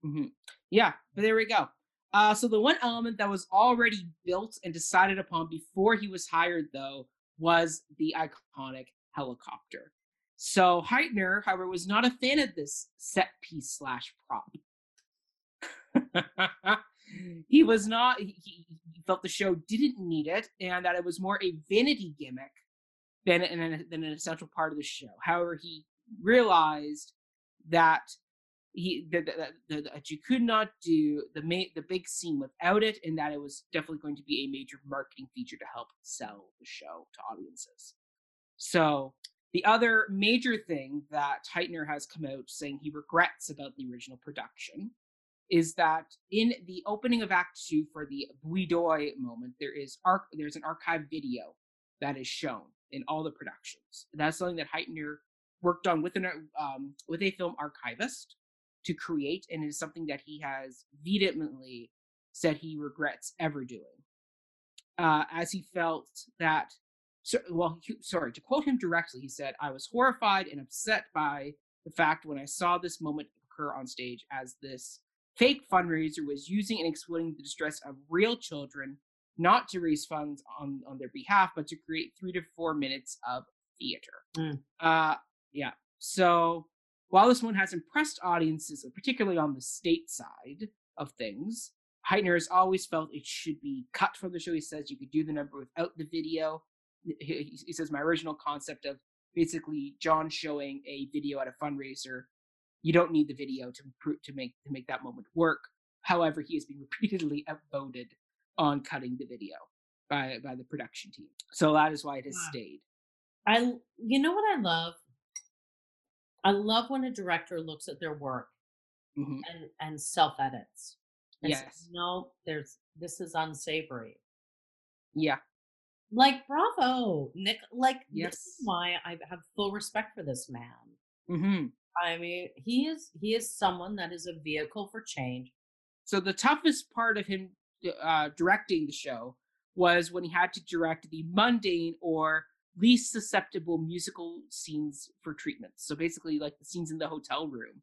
hmm Yeah, but there we go. Uh, so the one element that was already built and decided upon before he was hired, though, was the iconic helicopter. So Hytner, however, was not a fan of this set piece slash prop. he was not. He, he felt the show didn't need it, and that it was more a vanity gimmick than an, than an essential part of the show. However, he realized that he that, that, that, that you could not do the ma- the big scene without it, and that it was definitely going to be a major marketing feature to help sell the show to audiences. So the other major thing that Hytner has come out saying he regrets about the original production is that in the opening of Act Two for the Bui Doi moment, there is arc there's an archive video that is shown in all the productions. That's something that Hytner worked on with an um, with a film archivist to create, and is something that he has vehemently said he regrets ever doing, uh, as he felt that. So, well, sorry to quote him directly, he said, "I was horrified and upset by the fact when I saw this moment occur on stage as this fake fundraiser was using and exploiting the distress of real children, not to raise funds on on their behalf, but to create three to four minutes of theater." Mm. Uh, yeah. So while this one has impressed audiences, particularly on the state side of things, Hytner has always felt it should be cut from the show. He says you could do the number without the video. He, he- he says my original concept of basically John showing a video at a fundraiser, you don't need the video to to make to make that moment work. However, he has been repeatedly outvoted on cutting the video by by the production team. So that is why it has Wow. stayed. I you know what I love? I love when a director looks at their work Mhm. and and self edits. And says, Yes. no, there's this is unsavory. Yeah. Like bravo, Nick. Like this is why I have full respect for this man. hmm I mean, he is he is someone that is a vehicle for change. So the toughest part of him uh, directing the show was when he had to direct the mundane or least susceptible musical scenes for treatments. So basically, like the scenes in the hotel room,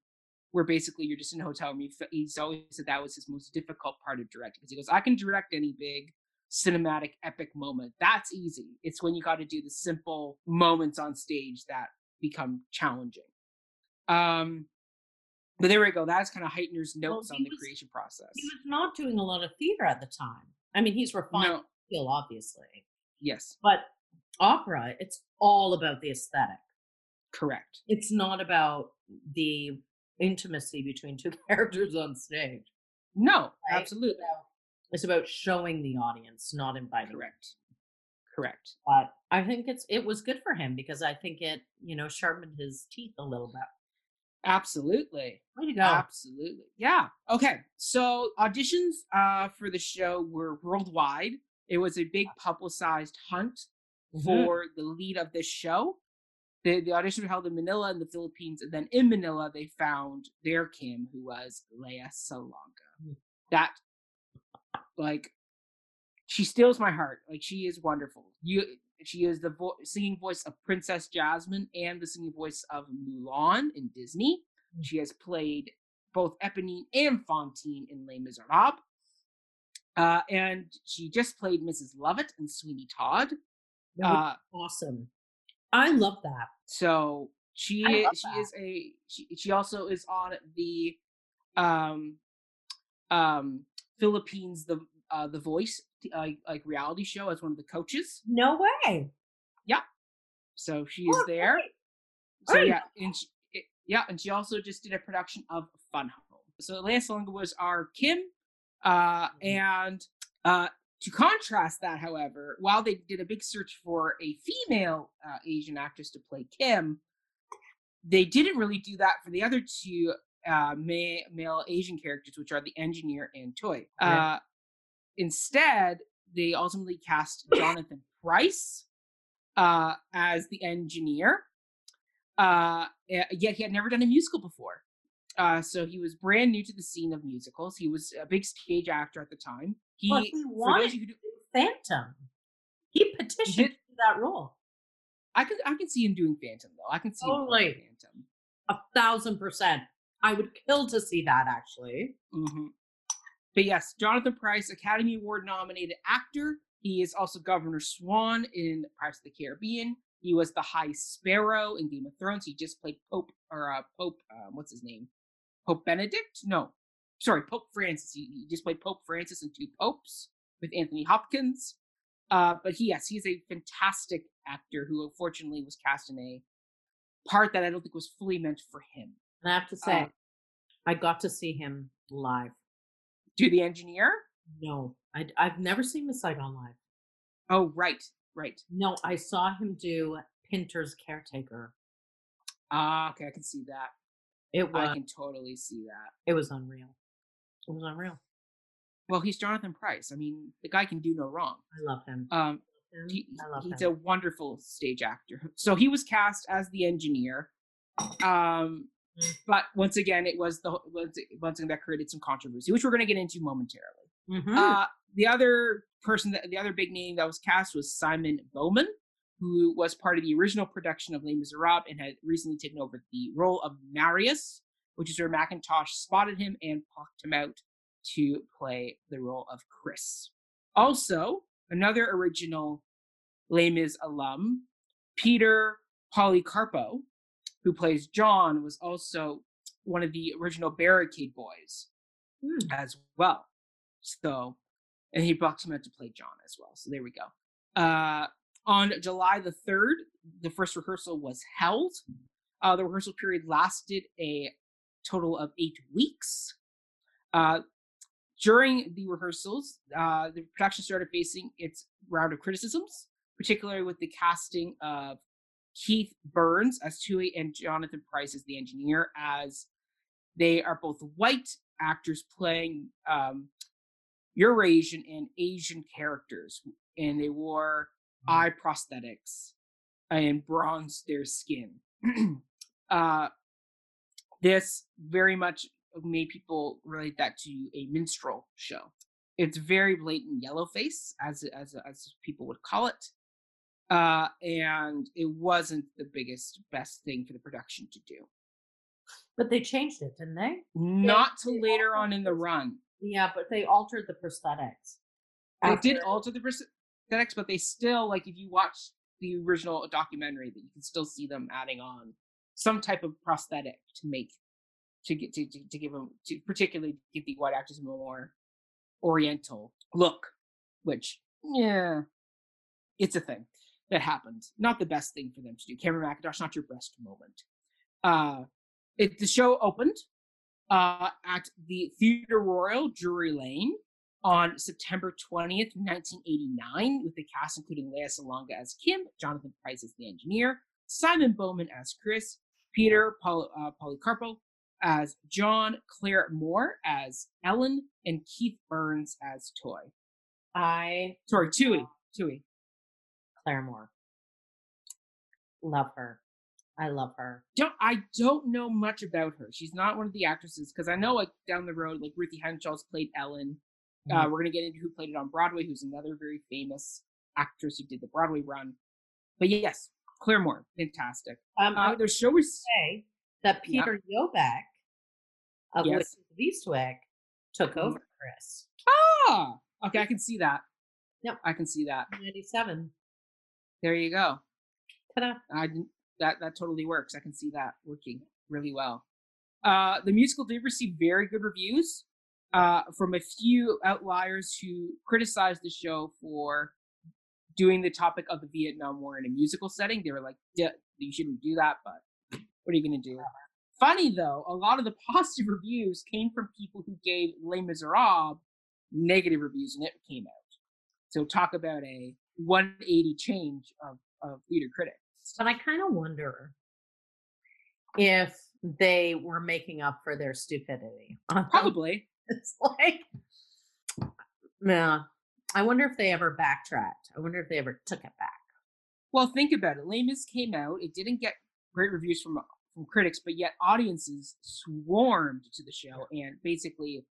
where basically you're just in a hotel room. He's always said that was his most difficult part of directing because he goes, "I can direct any big cinematic epic moment. That's easy. It's when you got to do the simple moments on stage that become challenging." Um, but there we go. That's kind of Hytner's Well, notes on the was- creation process. He was not doing a lot of theater at the time. I mean, he's refined No. obviously, Yes, but opera, it's all about the aesthetic. correct. It's not about the intimacy between two characters on stage. No, Right? absolutely. It's about showing the audience, not inviting. Correct. Correct. But I think it's it was good for him because I think it you know sharpened his teeth a little bit. Absolutely. Way to go! Absolutely. Yeah. Okay. So auditions uh, for the show were worldwide. It was a big publicized hunt Mhm. for the lead of this show. The, the auditions were held in Manila in the Philippines, and then in Manila they found their Kim, who was Lea Salonga. Mm. That, like, she steals my heart. Like, she is wonderful. You, she is the vo- singing voice of Princess Jasmine and the singing voice of Mulan in Disney. Mm. She has played both Eponine and Fantine in Les Miserables. Uh, and she just played Mrs. Lovett in Sweeney Todd. Uh, awesome. I love that. so she I i- she that. is a she, she also is on the um um Philippines the uh the voice uh, like reality show as one of the coaches. No way. Yeah. So she is Oh, there. great. So I yeah, and she, it- yeah, and she also just did a production of Fun Home. So Lea Salonga was our Kim, uh, Mhm. and uh, to contrast that, however, while they did a big search for a female uh, Asian actress to play Kim, they didn't really do that for the other two uh, ma- male Asian characters, which are the engineer and Toy. Yeah. Instead, they ultimately cast Jonathan Pryce uh, as the engineer. Uh, eh, yet he had never done a musical before. Uh, so he was brand new to the scene of musicals. He was a big stage actor at the time. He, Well, he wanted those of you who, do- Phantom. He petitioned did- for that role. I can I can see him doing Phantom though. I can see him doing Phantom. A thousand percent. I would kill to see that actually. hmm But yes, Jonathan Pryce, Academy Award nominated actor. He is also Governor Swan in Pirates of the Caribbean. He was the High Sparrow in Game of Thrones. He just played Pope or uh, Pope. Um, what's his name? Pope Benedict? No, sorry, Pope Francis. He, he just played Pope Francis in Two Popes with Anthony Hopkins. Uh, but he, yes, he's a fantastic actor who unfortunately was cast in a part that I don't think was fully meant for him. And I have to say, Uh, I got to see him live. Do the engineer? No, I, have never seen Miss Saigon live. Oh, right, right. No, I saw him do Pinter's Caretaker. Ah, okay, I can see that. It was I can totally see that. it was unreal. It was unreal. Well, he's Jonathan Pryce. I mean, the guy can do no wrong. I love him. Um, he, he's him. a wonderful stage actor. So he was cast as the engineer. Um, Mm. but once again, it was the once once again that created some controversy, which we're going to get into momentarily. Mhm. Uh, the other person, that, the other big name that was cast was Simon Bowman, who was part of the original production of Les Miserables and had recently taken over the role of Marius, which is where Mackintosh spotted him and plucked him out to play the role of Chris. Also, another original Les Mis alum, Peter Polycarpou, who plays John, was also one of the original Barricade Boys Hmm. as well. So, and he brought him out to play John as well. So there we go. Uh, on July the 3rd, the first rehearsal was held. Uh, the rehearsal period lasted a total of eight weeks. Uh, during the rehearsals, uh, the production started facing its round of criticisms, particularly with the casting of Keith Burns as Tui and Jonathan Pryce as the engineer, as they are both white actors playing um, Eurasian and Asian characters, and they wore eye prosthetics and bronzed their skin. uh, this very much made people relate that to a minstrel show. It's very blatant yellow face, as as as people would call it, uh, and it wasn't the biggest best thing for the production to do. But they changed it, didn't they? Not till they later on in the run. Yeah, but they altered the prosthetics. They did alter the prosthetics, but they still like if you watch the original documentary, that you can still see them adding on some type of prosthetic to make to get to, to, to give them to particularly give the white actors a more oriental look, which yeah, it's a thing that happened. Not the best thing for them to do. Cameron Mackintosh, not your best moment. Uh, it the show opened uh, at the Theatre Royal, Drury Lane on September 20th, 1989, with the cast including Lea Salonga as Kim, Jonathan Pryce as the engineer, Simon Bowman as Chris, Peter Poly- uh, Polycarpou as John, Claire Moore as Ellen, and Keith Burns as Toy. I Sorry, Tui. Tui. Claire Moore. Love her. I love her. Don't I don't know much about her. She's not one of the actresses because I know like down the road, like Ruthie Henshall's played Ellen. Uh, we're gonna get into who played it on Broadway, who's another very famous actress who did the Broadway run. But yes, Claire Moore, fantastic. Um, Uh, their show was say that Yeah. Peter Jöback of Yes. Eastwick took Mhm. over Chris. ah okay. I can see that. Yep. I can see that. 97. There you go. Ta-da. I didn't- that that totally works. I can see that working really well. Uh, the musical did receive very good reviews uh, from a few outliers who criticized the show for doing the topic of the Vietnam War in a musical setting. They were like, "Yeah, "You shouldn't do that," but what are you going to do? Funny though, a lot of the positive reviews came from people who gave Les Miserables negative reviews when it came out. So talk about a 180 change of, of theater critics. But I kind of wonder if they were making up for their stupidity. Probably. it's like, yeah. I wonder if they ever backtracked. I wonder if they ever took it back. Well, think about it. Les Mis came out. It didn't get great reviews from from critics, but yet audiences swarmed to the show and basically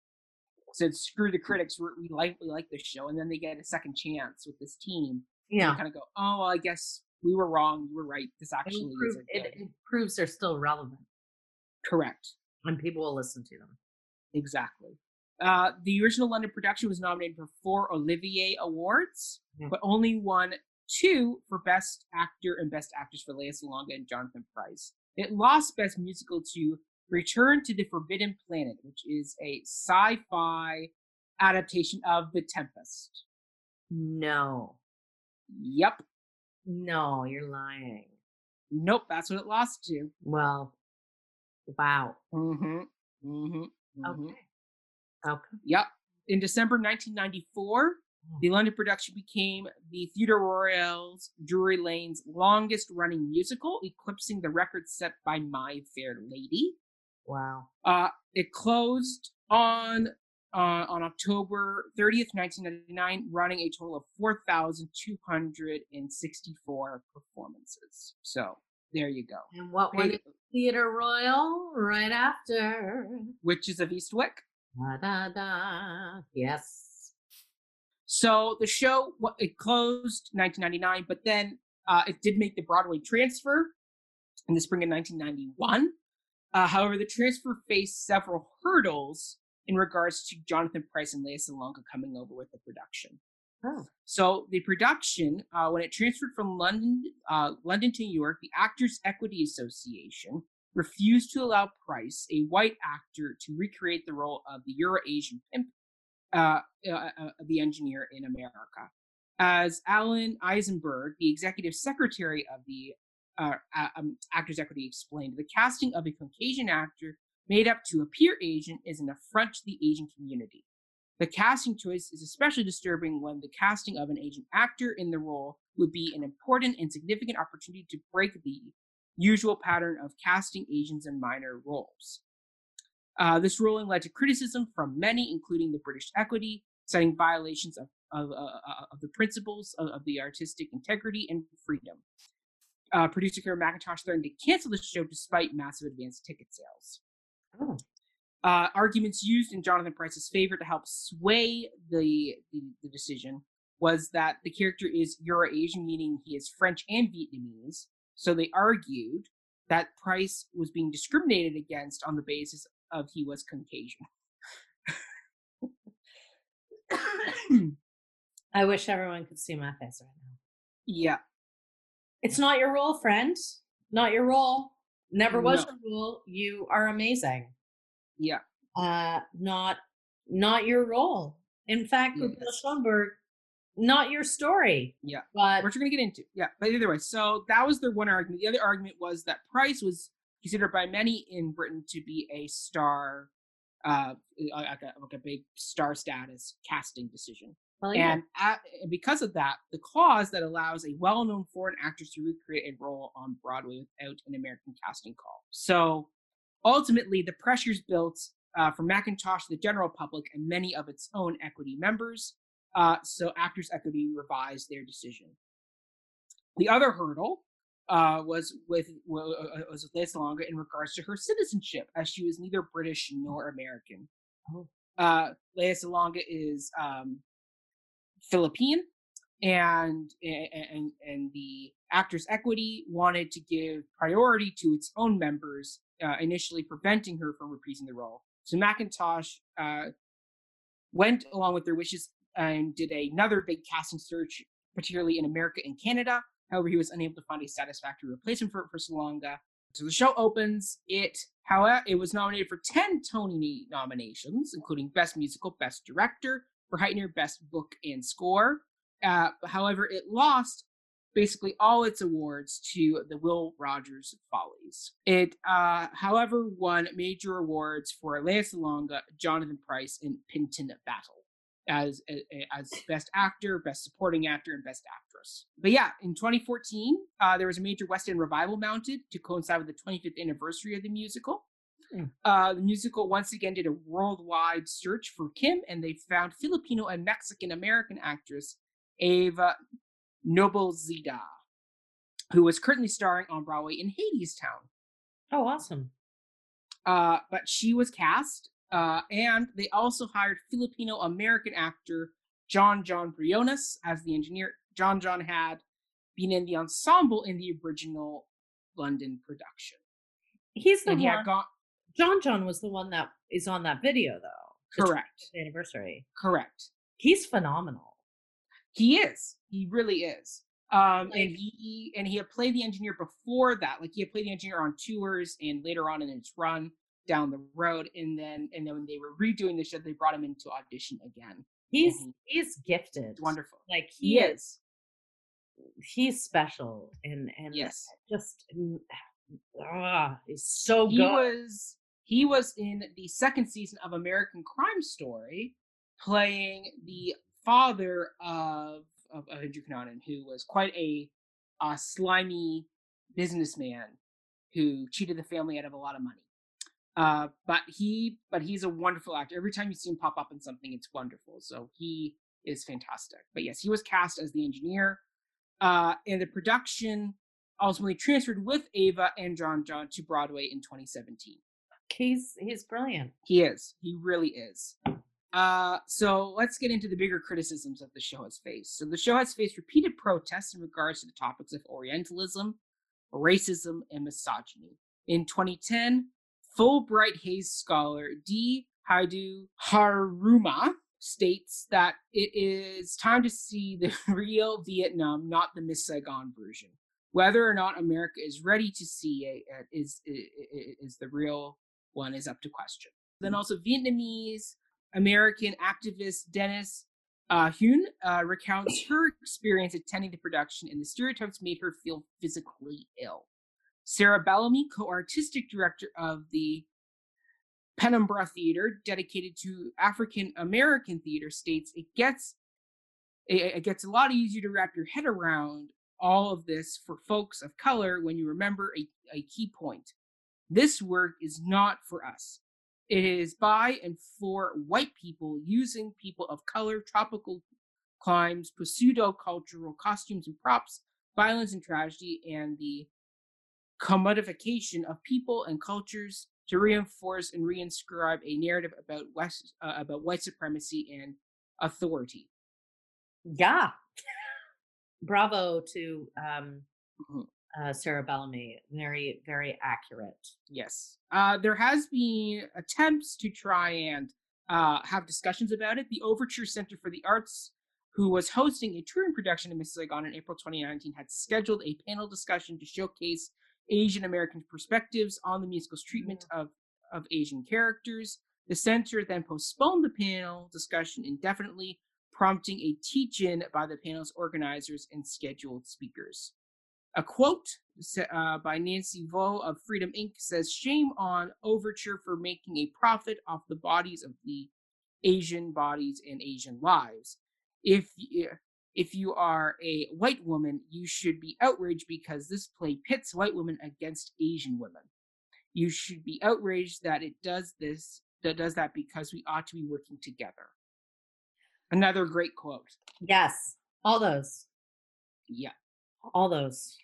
said, "Screw the critics. We're, we like we like this show." And then they get a second chance with this team. Yeah. kind of go, "Oh, well, I guess we were wrong. You were right. This It, actually prove- isn't it, good." it proves they're still relevant correct." and people will listen to them. Exactly. Uh, the original London production was nominated for four Olivier Awards, Hmm. but only won two for Best Actor and Best Actress for Lea Salonga and Jonathan Pryce. It lost Best Musical to Return to the Forbidden Planet, which is a sci-fi adaptation of The Tempest. No. Yep. No, you're lying. Nope, that's what it lost to. Well, wow. Mm-hmm. Mm-hmm. mm-hmm. Okay. Okay. Yep. In December 1994, the London production became the Theatre Royal's Drury Lane's longest running musical, eclipsing the record set by My Fair Lady. Wow. Uh, it closed on uh, on October 30th, 1999, running a total of 4,264 performances. So there you go. And what the Theatre Royal right after? Witches of Eastwick. Da, da, da. Yes. So the show it closed 1999, but then uh, it did make the Broadway transfer in the spring of 1991. Uh, however, the transfer faced several hurdles in regards to Jonathan Pryce and Lea Salonga coming over with the production. Oh. So the production, uh, when it transferred from London, uh, London to New York, the Actors Equity Association refused to allow Pryce, a white actor, to recreate the role of the Euro-Asian pimp, uh, uh, uh, the engineer in America. As Alan Eisenberg, the executive secretary of the uh, um, Actors Equity, explained, the casting of a Caucasian actor made up to appear Asian is an affront to the Asian community. The casting choice is especially disturbing when the casting of an Asian actor in the role would be an important and significant opportunity to break the usual pattern of casting Asians in minor roles. Uh, this ruling led to criticism from many, including the British Equity, citing violations of, of, uh, uh, of the principles of, of the artistic integrity and freedom. Uh, producer Cameron Mackintosh threatened to cancel the show despite massive advance ticket sales. Oh. Uh, arguments used in Jonathan Pryce's favor to help sway the, the, the decision was that the character is Euro-Asian, meaning he is French and Vietnamese. So they argued that Pryce was being discriminated against on the basis of he was Caucasian. I wish everyone could see my face right now. yeah, It's not your role, friend. Not your role. Never was No. your role. You are amazing. yeah, Uh, not not your role. In fact, Yes. Bill Schoenberg, not your story. Yeah. But which we're gonna get into. Yeah, but either way, so that was their one argument. The other argument was that Pryce was considered by many in Britain to be a star, uh, like a, like a big star status casting decision. Well, yeah. And, at, because of that, the clause that allows a well-known foreign actor to recreate a role on Broadway without an American casting call. So ultimately, the pressures built uh, from Mackintosh to the general public and many of its own equity members. Uh, so Actors Equity revised their decision. The other hurdle uh, was with wa- was with Lea Salonga in regards to her citizenship, as she was neither British nor American. Oh. Uh, Lea Salonga is um, Philippine, and and and the Actors Equity wanted to give priority to its own members, uh, initially preventing her from reprising the role. So Mackintosh uh, went along with their wishes and did another big casting search, particularly in America and Canada. However, he was unable to find a satisfactory replacement for, for Salonga. So the show opens. It, however, it was nominated for 10 Tony nominations, including Best Musical, Best Director, for Hytner, Best Book and Score. Uh, however, it lost basically all its awards to the Will Rogers Follies. It, uh, however, won major awards for Lea Salonga, Jonathan Pryce, and Hinton Battle as as Best Actor, Best Supporting Actor, and Best Actress. But yeah, in 2014, uh, there was a major West End revival mounted to coincide with the 25th anniversary of the musical. Hmm. Uh, the musical once again did a worldwide search for Kim, and they found Filipino and Mexican American actress Eva Noblezada, who was currently starring on Broadway in Hadestown. oh, awesome. Uh, but she was cast, uh, and they also hired Filipino American actor Jon Jon Briones as the engineer. Jon Jon had been in the ensemble in the original London production. He's the and he one. had gone Jon Jon was the one that is on that video, though. correct, Anniversary. correct. He's phenomenal. He is. He really is. Um, Like- and he and he had played the engineer before that. Like he had played the engineer on tours and later on in its run down the road. And then and then when they were redoing the show, they brought him into audition again. He's Mhm. he's gifted. Wonderful. Like He he, is. is. He's special and and Yes. just ah, he's so good. he was he was in the second season of American Crime Story, playing the father of of, of Andrew Cunanan, who was quite a uh, slimy businessman who cheated the family out of a lot of money. Uh, but he but he's a wonderful actor. Every time you see him pop up in something, it's wonderful. So he is fantastic. But yes, he was cast as the engineer. Uh, and the production ultimately transferred with Ava and Jon Jon to Broadway in 2017. He's he's brilliant. He is. He really is. Uh, so let's get into the bigger criticisms that the show has faced. So the show has faced repeated protests in regards to the topics of Orientalism, racism, and misogyny. In 2010, Fulbright Hayes scholar D. Haidu Haruma states that it is time to see the real Vietnam, not the Miss Saigon version. Whether or not America is ready to see it uh, is i- i- i- is the real one is up to question. Then also Vietnamese American activist Dennis uh, uh, recounts her experience attending the production, and the stereotypes made her feel physically ill. Sarah Bellamy, co-artistic director of the Penumbra Theater, dedicated to African American theater, states it gets it, it gets a lot easier to wrap your head around all of this for folks of color when you remember a, a key point. This work is not for us. It is by and for white people using people of color, tropical climes, pseudo cultural costumes and props, violence and tragedy, and the commodification of people and cultures to reinforce and reinscribe a narrative about West uh, about white supremacy and authority. Yeah. Bravo to um, Mhm. Uh, Sarah Bellamy. Very, very accurate. Yes. Uh, there has been attempts to try and uh, have discussions about it. The Overture Center for the Arts, who was hosting a touring production in Mrs. Saigon in April 2019, had scheduled a panel discussion to showcase Asian American perspectives on the musical's treatment of, of Asian characters. The center then postponed the panel discussion indefinitely, prompting a teach in by the panel's organizers and scheduled speakers. A quote uh, by Nancy Vo of Freedom Inc. says, Shame on Overture for making a profit off the bodies of the Asian bodies and Asian lives. If if you are a white woman, you should be outraged because this play pits white women against Asian women. You should be outraged that it does this, that does that because we ought to be working together. Another great quote. Yes. All those. Yeah. All those.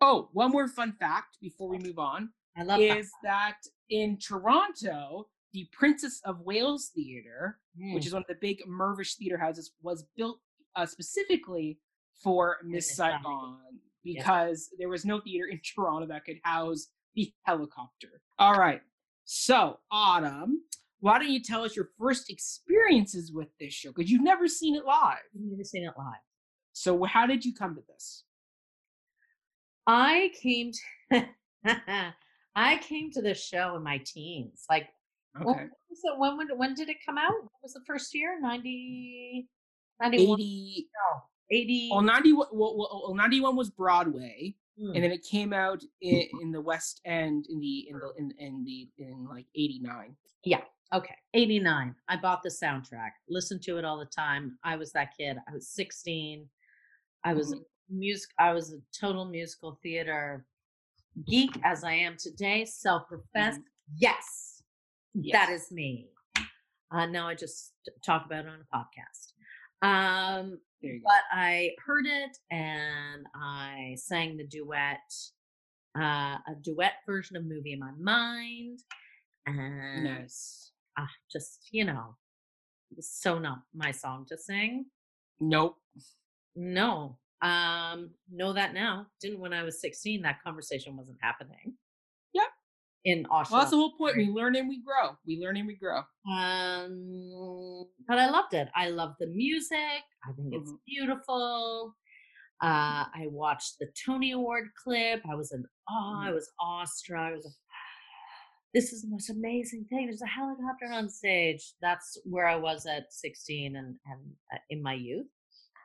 Oh, one more fun fact before we move on. I love that. is that in Toronto, the Princess of Wales Theatre, which Mm. is one of the big Mirvish theater houses, was built uh, specifically for Miss Saigon. Because there was no theater in Toronto that could house the helicopter. All right. So, Autumn, why don't you tell us your first experiences with this show? Because you've never seen it live. I've never seen it live. So, how did you come to this? I came to I came to this show in my teens. Like Okay. when, it, when, when when did it come out? What was the first year? 90 91 80, no, 80 well, 91, well, well, well, 91 was Broadway. mm, and then it came out in, in the West End in the in the in, in the in like '89. Yeah. okay 89 i bought the soundtrack listened to it all the time i was that kid i was 16 i was a music i was a total musical theater geek as i am today self-professed yes that is me uh now i just talk about it on a podcast um There you go. but I heard it and I sang the duet, uh, a duet version of movie in my mind, and Nice. ah, just you know, so not my song to sing. Nope. No, um, know that now. Didn't when I was sixteen. That conversation wasn't happening. Yep. In Oshawa. Well, that's the whole point. We learn and we grow. We learn and we grow. Um, but I loved it. I love the music. I think it's Mhm. beautiful. Uh, I watched the Tony Award clip. I was in awe. I was awestruck. I was like, this is the most amazing thing. There's a helicopter on stage. That's where I was at 16 and, and uh, in my youth.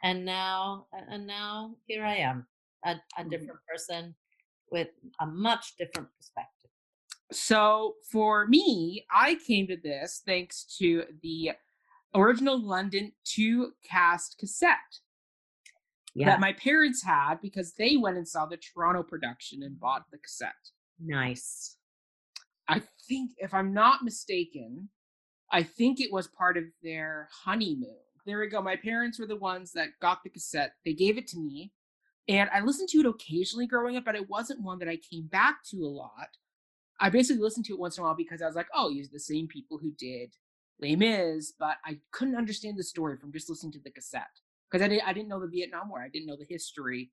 And now, and now here I am, a, a Mhm. different person with a much different perspective. So for me, I came to this thanks to the original London two cast cassette Yeah, that my parents had because they went and saw the Toronto production and bought the cassette. nice. I think, if I'm not mistaken, I think it was part of their honeymoon. There we go. My parents were the ones that got the cassette. They gave it to me, and I listened to it occasionally growing up, but it wasn't one that I came back to a lot. I basically listened to it once in a while because I was like, oh, these are the same people who did Les Mis, but I couldn't understand the story from just listening to the cassette because I didn't I didn't know the Vietnam War. I didn't know the history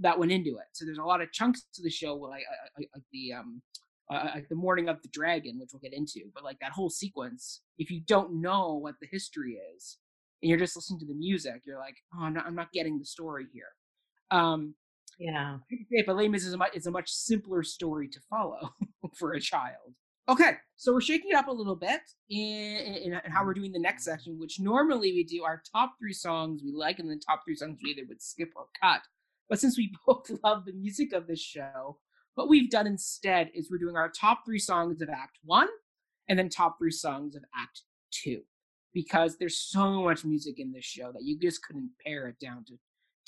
that went into it. So there's a lot of chunks to the show, like like like the um uh, like the morning of the dragon, which we'll get into. But like that whole sequence, if you don't know what the history is and you're just listening to the music, you're like, oh, I'm not I'm not getting the story here. Um, Yeah. but Les Mis is a much, is a much simpler story to follow for a child. Okay, so we're shaking it up a little bit in, in, in how we're doing the next section, which normally we do our top three songs we like, and the top three songs we either would skip or cut. But since we both love the music of this show, what we've done instead is we're doing our top three songs of Act One, and then top three songs of Act Two, because there's so much music in this show that you just couldn't pare it down to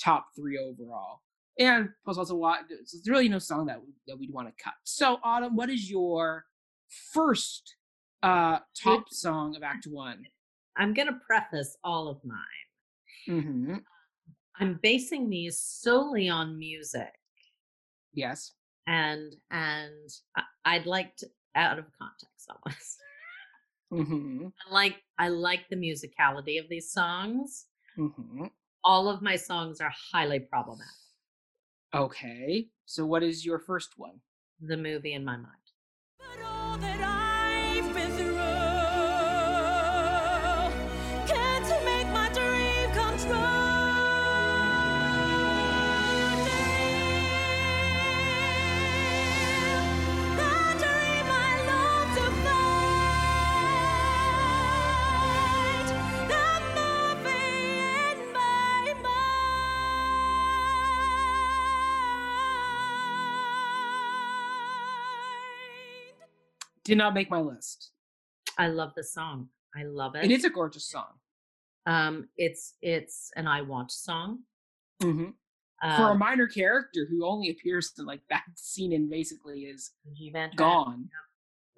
top three overall and plus also so there's really no song that that we'd want to cut. So Autumn, what is your first uh top song of Act One? I'm going to preface all of mine. Mm-hmm. I'm basing these solely on music. Yes. and and I'd like to out of context almost. Mm-hmm. I like I like the musicality of these songs. Mm-hmm. All of my songs are highly problematic. Okay. So what is your first one? The movie in my mind. Did not make my list. I love the song. I love it. It is a gorgeous song. um it's it's an I want song. Mm-hmm. For a Um, minor character who only appears in like that scene and basically is G. Van Tranh. gone.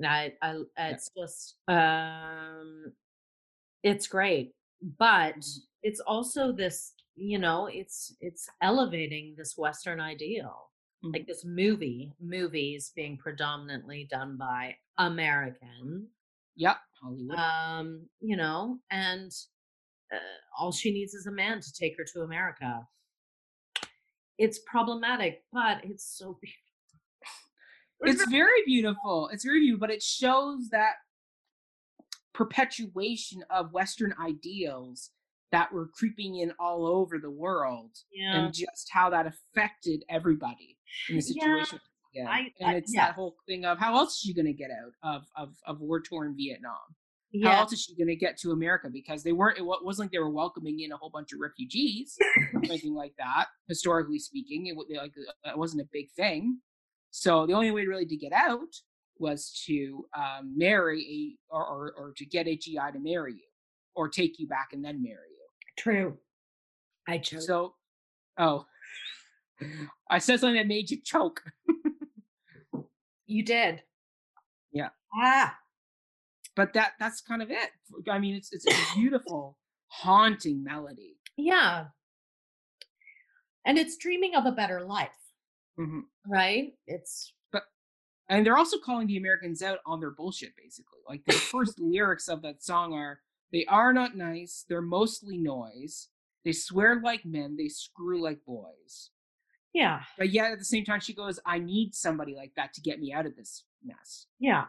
I, I, it's just, um, it's great, but Mhm. it's also this, you know, it's it's elevating this Western ideal, like this movie, movies being predominantly done by American, Yep. Hollywood. um, you know, and uh, all she needs is a man to take her to America. It's problematic, but it's so beautiful. it's very beautiful. It's very beautiful, but it shows that perpetuation of Western ideals that were creeping in all over the world yeah. and just how that affected everybody in the situation. Yeah, I- and I- it's yeah. that whole thing of how else is she going to get out of of, of war torn Vietnam? How else is she going to get to America? Because they weren't. It wasn't like they were welcoming in a whole bunch of refugees or anything like that. Historically speaking, it, like uh, it wasn't a big thing. So the only way really to get out was to um, marry a or, or or to get a GI to marry you, or take you back and then marry. True. I chose. So, oh, I said something that made you choke. You did. Yeah. Ah. But that that's kind of it. I mean, it's it's a beautiful, haunting melody. Yeah. And it's dreaming of a better life, Mhm. right? It's but And they're also calling the Americans out on their bullshit, basically. Like the first lyrics of that song are they are not nice, they're mostly noise, they swear like men, they screw like boys. yeah, But yet at the same time, she goes, I need somebody like that to get me out of this mess. yeah.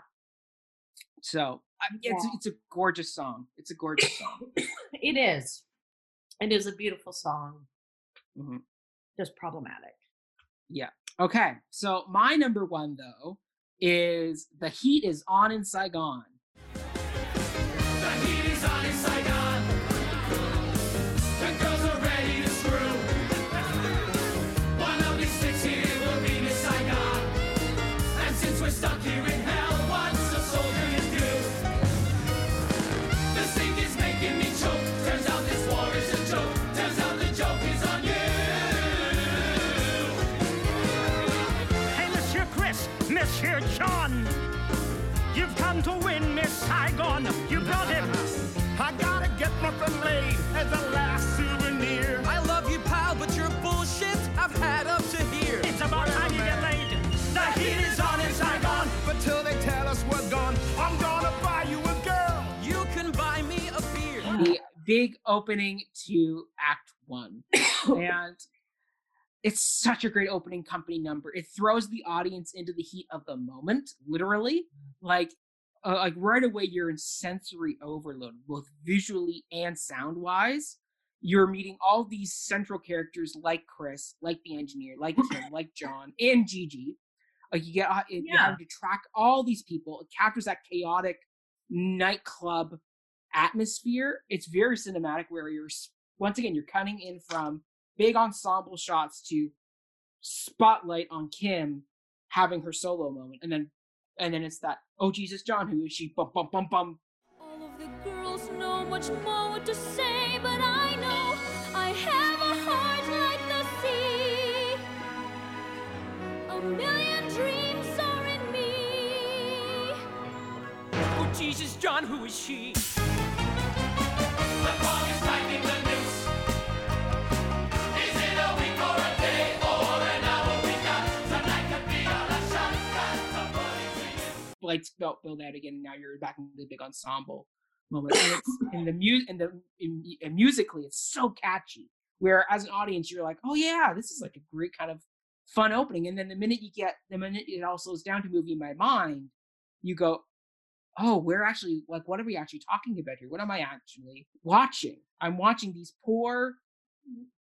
So I, it's, Yeah. it's a gorgeous song. It's a gorgeous song. It is. It is a beautiful song. Mhm. just problematic. Yeah. Okay, so my number one though is the heat is on in Saigon. You've to win Miss Saigon. You brought him. I gotta get nothing laid as a last souvenir. I love you, pal, but your bullshit I've had up to here. It's about time you get laid. The heat is on in Saigon. But till they tell us we're gone, I'm gonna buy you a girl. You can buy me a beer. The big opening to Act One, and it's such a great opening company number. It throws the audience into the heat of the moment, literally. Like, uh, like right away, you're in sensory overload, both visually and sound wise. You're meeting all these central characters like Chris, like the engineer, like Tim, like John, and Gigi. Like you get, uh, you Yeah. have to track all these people. It captures that chaotic nightclub atmosphere. It's very cinematic, where you're once again you're cutting in from big ensemble shots to spotlight on Kim having her solo moment, and then and then it's that oh Jesus John, who is she? Bum bum bum bum. All of the girls know much more to say, but I know I have a heart like the sea. A million dreams are in me. Oh, Jesus, John, who is she? Lights built build out again. And now you're back into the big ensemble moment, and in the music and the in, and musically it's so catchy. Where as an audience you're like, oh yeah, this is like a great kind of fun opening, and then the minute you get the minute it all slows down to movie in my mind, you go, oh, we're actually like, what are we actually talking about here? What am I actually watching? I'm watching these poor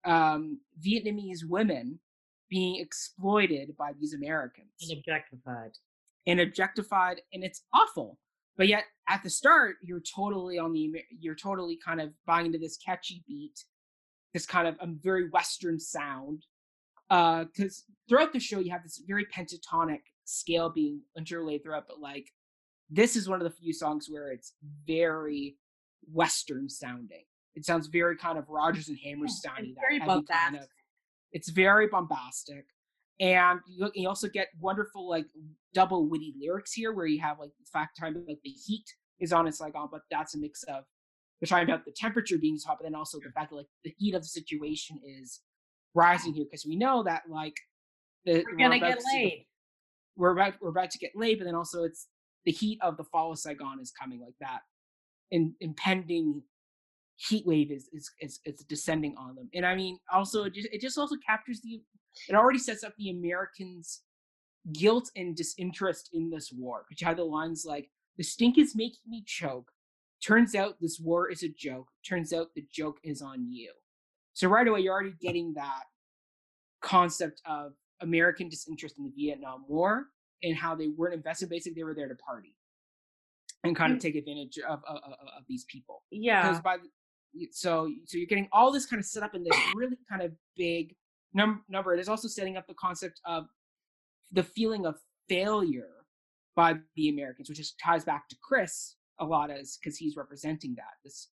um, Vietnamese women being exploited by these Americans And objectified. And objectified, and it's awful. But yet, at the start, you're totally on the, you're totally kind of buying into this catchy beat, this kind of a very Western sound. Uh, because throughout the show, you have this very pentatonic scale being interlaid throughout, but like this is one of the few songs where it's very Western sounding. It sounds very kind of Rodgers and Hammerstein. it's very bombastic. It's very bombastic, and you, you also get wonderful like double witty lyrics here, where you have like the fact time like the heat is on in Saigon, oh, but that's a mix of they're talking about the temperature being hot, but then also the fact that like the heat of the situation is rising here because we know that like the, We're gonna about get the- laid. we're about we're about to get laid, but then also it's the heat of the fall of Saigon is coming like that, and impending heat wave is is is, is descending on them. And I mean, also it just it just also captures the it already sets up the Americans' guilt and disinterest in this war. Which had the lines like the stink is making me choke. Turns out this war is a joke. Turns out the joke is on you. So right away you're already getting that concept of American disinterest in the Vietnam War and how they weren't invested. Basically, they were there to party and kind of Mm. take advantage of of, of, of these people. Yeah. Because by so so you're getting all this kind of set up in this really kind of big num- number. It is also setting up the concept of the feeling of failure by the Americans, which just ties back to Chris a lot as because he's representing that this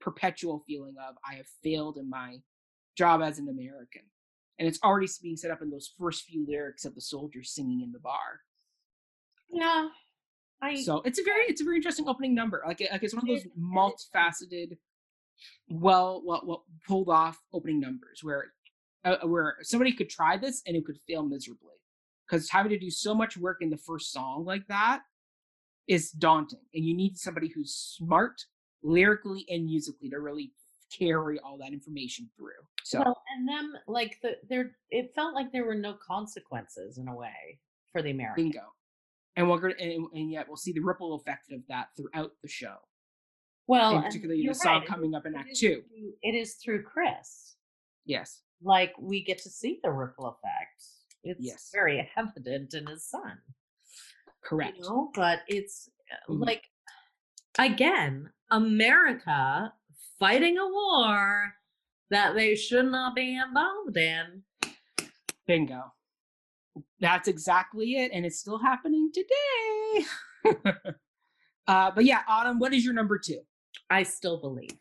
perpetual feeling of I have failed in my job as an American. And it's already being set up in those first few lyrics of the soldiers singing in the bar. Yeah. I So it's a very it's a very interesting opening number. Like like it's one of those multifaceted, well, well, well pulled off opening numbers where uh, where somebody could try this and it could fail miserably because having to do so much work in the first song like that is daunting, and you need somebody who's smart lyrically and musically to really carry all that information through. So well, and them like the there it felt like there were no consequences in a way for the Americans. bingo. And we're gonna and, and yet we'll see the ripple effect of that throughout the show. Well, particularly the song right, coming up in Act is Two. It is through Chris. Yes. like we get to see the ripple effect. It's Yes. very evident in his son. Correct. You know, but it's uh, Mhm. like again, America fighting a war that they should not be involved in. Bingo. That's exactly it, and it's still happening today. uh, but yeah, Autumn, what is your number two? I still believe.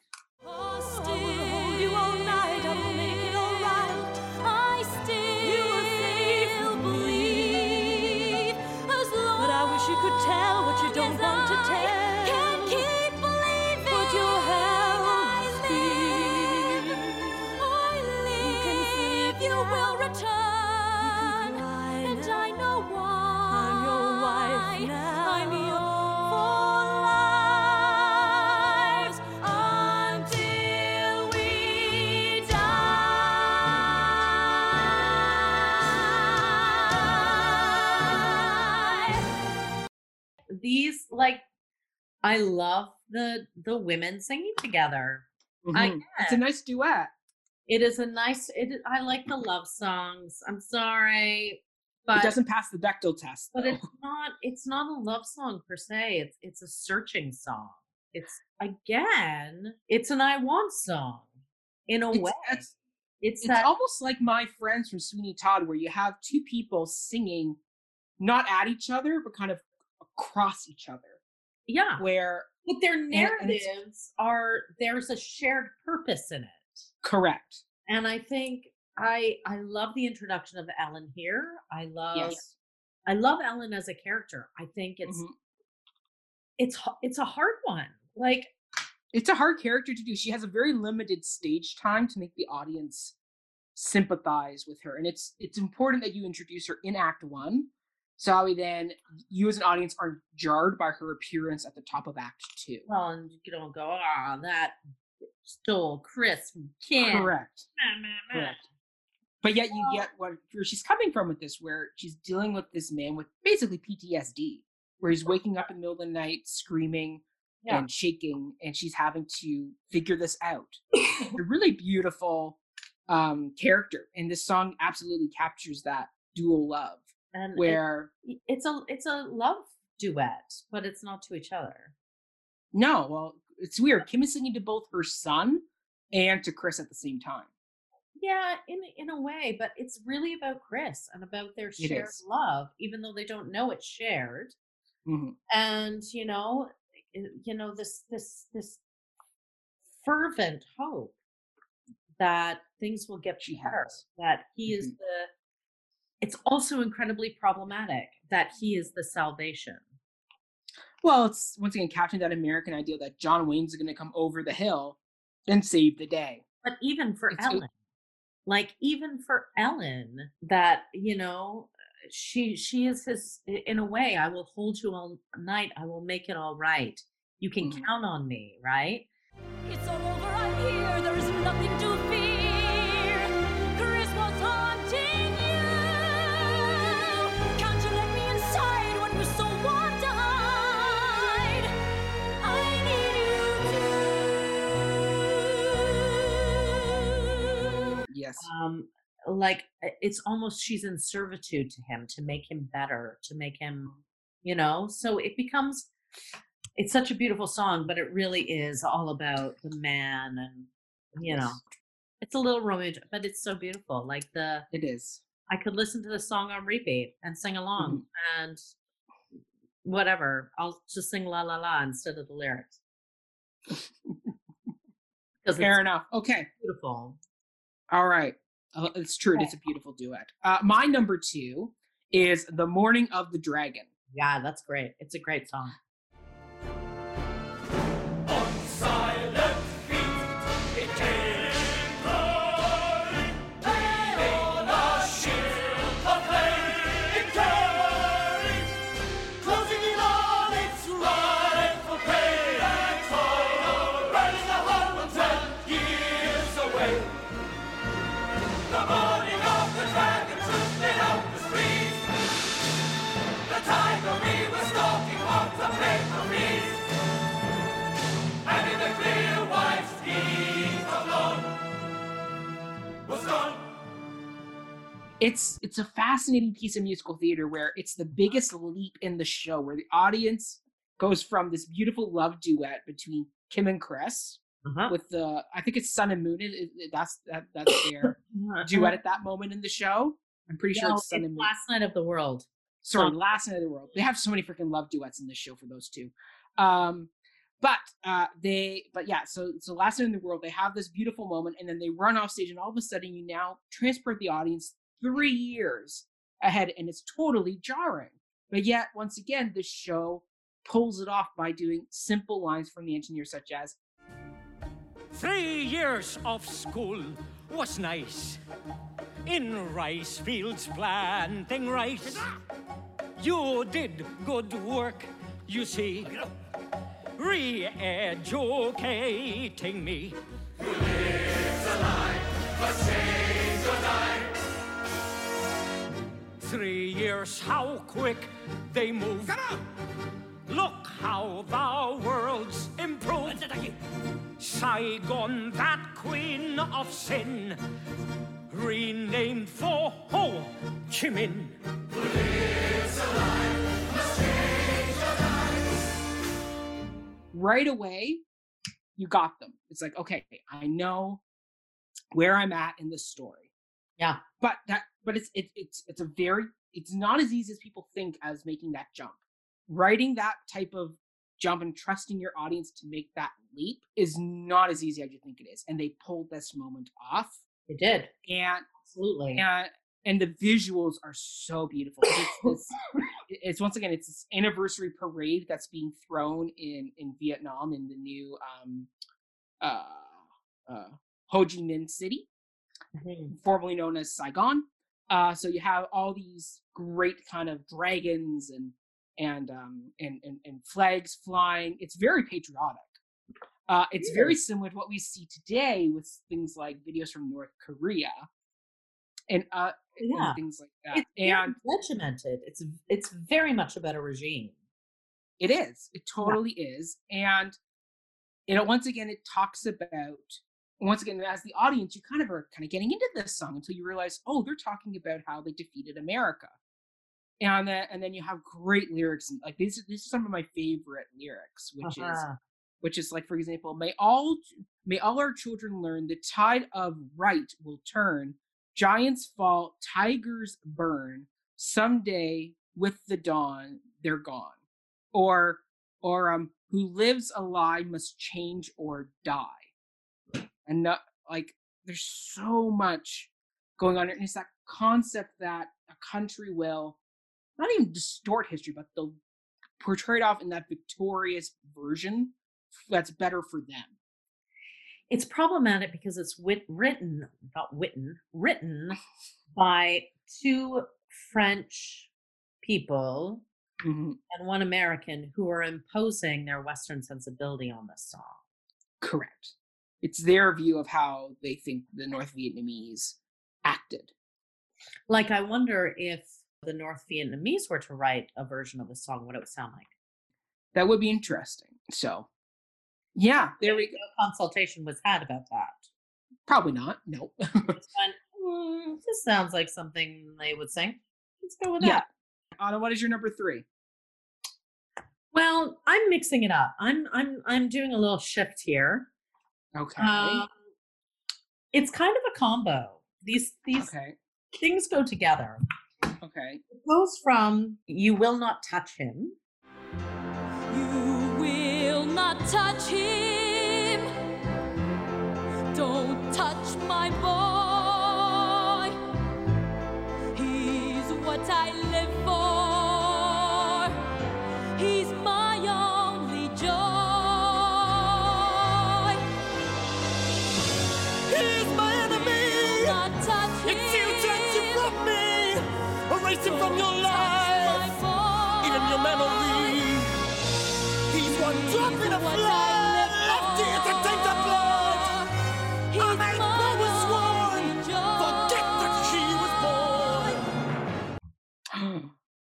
I love the the women singing together. I Mhm. It's a nice duet. It is a nice it I like the love songs. I'm sorry, but it doesn't pass the Bechdel test. but though. it's not it's not a love song per se. It's it's a searching song. It's again, it's an I want song in a It's- way. it's- It's, it's that almost like my friends from Sweeney Todd, where you have two people singing not at each other, but kind of across each other. Yeah. Where but their narratives are there's a shared purpose in it. Correct. And I think I I love the introduction of Ellen here. I love yes. I love Ellen as a character. I think it's mm-hmm. it's it's a hard one. Like it's a hard character to do. She has a very limited stage time to make the audience sympathize with her and it's it's important that you introduce her in act 1 Sally then, you as an audience are jarred by her appearance at the top of Act Two. Well, and you don't go, ah, that stole Chris from Correct. Correct. But yet you get what where she's coming from with this, where she's dealing with this man with basically PTSD, where he's waking up in the middle of the night screaming yeah. and shaking, and she's having to figure this out. a really beautiful um, character, and this song absolutely captures that dual love and it- where it's a it's a love duet, but it's not to each other. no, well, it's weird. Kim is singing to both her son and to Chris at the same time. Yeah, in in a way, but it's really about Chris and about their shared love, even though they don't know it's shared. Mhm. And you know, you know this this this fervent hope that things will get better. That he is Mhm. the. It's also incredibly problematic that he is the salvation. Well, it's once again capturing that American idea that John Wayne's going to come over the hill and save the day. But even for It's a- Ellen, like even for Ellen, that you know, she she is his in a way. I will hold you all night. I will make it all right. You can Mhm. count on me, right? It's all over, I'm here, there is nothing Yes. Um, like it's almost she's in servitude to him to make him better, to make him, you know. So it becomes. It's such a beautiful song, but it really is all about the man and you know it's a little romantic but it's so beautiful like the It is. i could listen to the song on repeat and sing along Mm-hmm. and whatever i'll just sing la la la instead of the lyrics Fair enough. Okay. beautiful All right. Uh, it's true. It is a beautiful duet. Uh, my number two is The Morning of the Dragon. yeah that's great it's a great song fascinating piece of musical theater where it's the biggest leap in the show where the audience goes from this beautiful love duet between Kim and Chris Uh-huh. with the I think it's Sun and Moon. It, it- that's that that's their duet at that moment in the show. I'm pretty sure it's Sun and Moon. Last Night of the World. Sorry, Song. Last Night of the World. They have so many freaking love duets in this show for those two. Um, but uh, they, but yeah, so so Last Night in the World, they have this beautiful moment, and then they run off stage, and all of a sudden, you now transport the audience three years ahead, and it's totally jarring. But yet, once again, the show pulls it off by doing simple lines from the engineer, such as Three years of school was nice. In rice fields planting rice. You did good work, you see. Re-educating me. Three years, how quick they move. Look how the world's improved. Saigon, that queen of sin, renamed for Ho Chi Minh. right away you got them it's like okay i know where i'm at in this story Yeah. but that but it's it, it's it's a very it's not as easy as people think as making that jump writing that type of jump and trusting your audience to make that leap is not as easy as you think it is and they pulled this moment off They did. and Absolutely. and and the visuals are so beautiful. It's, this, it's once again it's this anniversary parade that's being thrown in in Vietnam in the new um, uh, uh, Ho Chi Minh City, Mhm. formerly known as Saigon. Uh, so you have all these great kind of dragons and and um, and, and and flags flying. It's very patriotic. Uh, it's very similar to what we see today with things like videos from North Korea and uh, and things like that. It's and regimented. It's it's very much about a better regime. It is. It totally is. And you know, once again, it talks about once again, as the audience, you kind of are kind of getting into this song until you realize, oh, they're talking about how they defeated America. And then and then you have great lyrics and like these are these are some of my favorite lyrics, which is Uh-huh. which is like for example, may all may all our children learn the tide of right will turn, giants fall, tigers burn, someday with the dawn they're gone. Or or um who lives a lie must change or die. And not like there's so much going on and it's that concept that a country will not even distort history, but they'll portray it off in that victorious version that's better for them. It's problematic because it's wit- written, not written, written by two French people Mhm. and one American who are imposing their Western sensibility on this song. Correct. It's their view of how they think the North Vietnamese acted. Like, I wonder if the North Vietnamese were to write a version of the song, what it would sound like. That would be interesting. So, yeah, there we go. No consultation was had about that. Probably not. Nope. "Mm, this sounds like something they would sing. Let's go with Yeah. that. Anna, what is your number three? Well, I'm mixing it up. I'm I'm I'm doing a little shift here. Okay. Um, it's kind of a combo. These these okay. things go together. Okay. It goes from "You will not touch him" You will not touch him.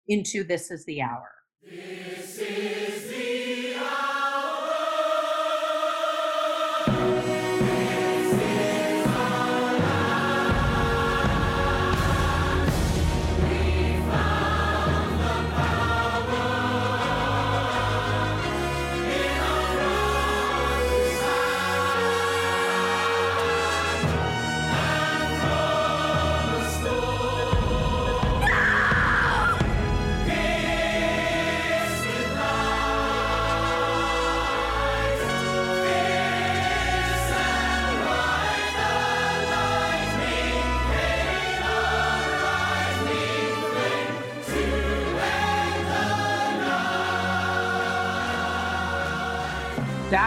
Into "This Is the Hour."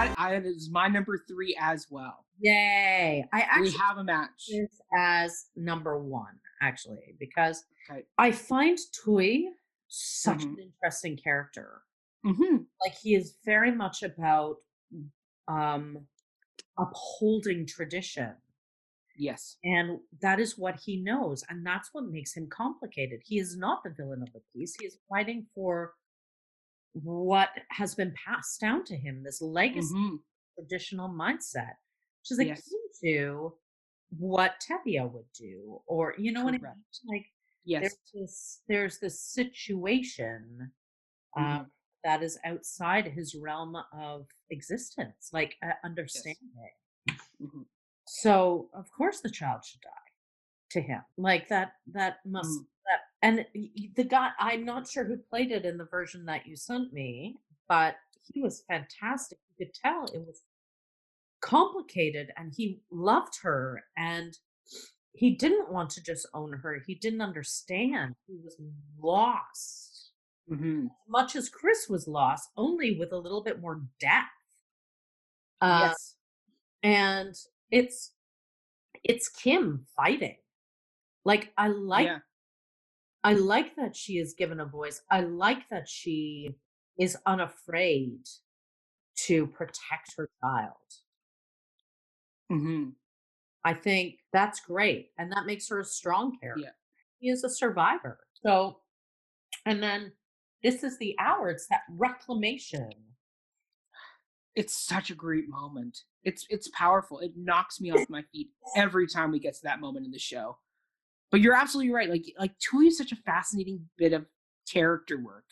That I, is my number three as well. Yay! I actually we have a match. this as number one, actually, because Okay. I find Thuy such Mhm. an interesting character. hmm Like he is very much about um upholding tradition. Yes. And that is what he knows. And that's what makes him complicated. He is not the villain of the piece. He is fighting for what has been passed down to him, this legacy Mhm. traditional mindset, which is akin Yes. to what Tevye would do. Or, you know what I mean? Like Yes. there's this there's this situation um, Mhm. that is outside his realm of existence, like uh, understanding. Mhm. So of course the child should die to him. Like that that must Mhm. that and the guy I'm not sure who played it in the version that you sent me, but he was fantastic. You could tell it was complicated and he loved her and he didn't want to just own her. He didn't understand. He was lost. Mhm. Much as Chris was lost, only with a little bit more depth. Uh, yes. and it's it's Kim fighting. Like I like yeah. I like that she is given a voice. I like that she is unafraid to protect her child. hmm I think that's great. And that makes her a strong character. Yeah. She is a survivor. So, and then this is the hour. It's that reclamation. It's such a great moment. It's it's powerful. It knocks me off my feet every time we get to that moment in the show. But you're absolutely right. Like like Thuy is such a fascinating bit of character work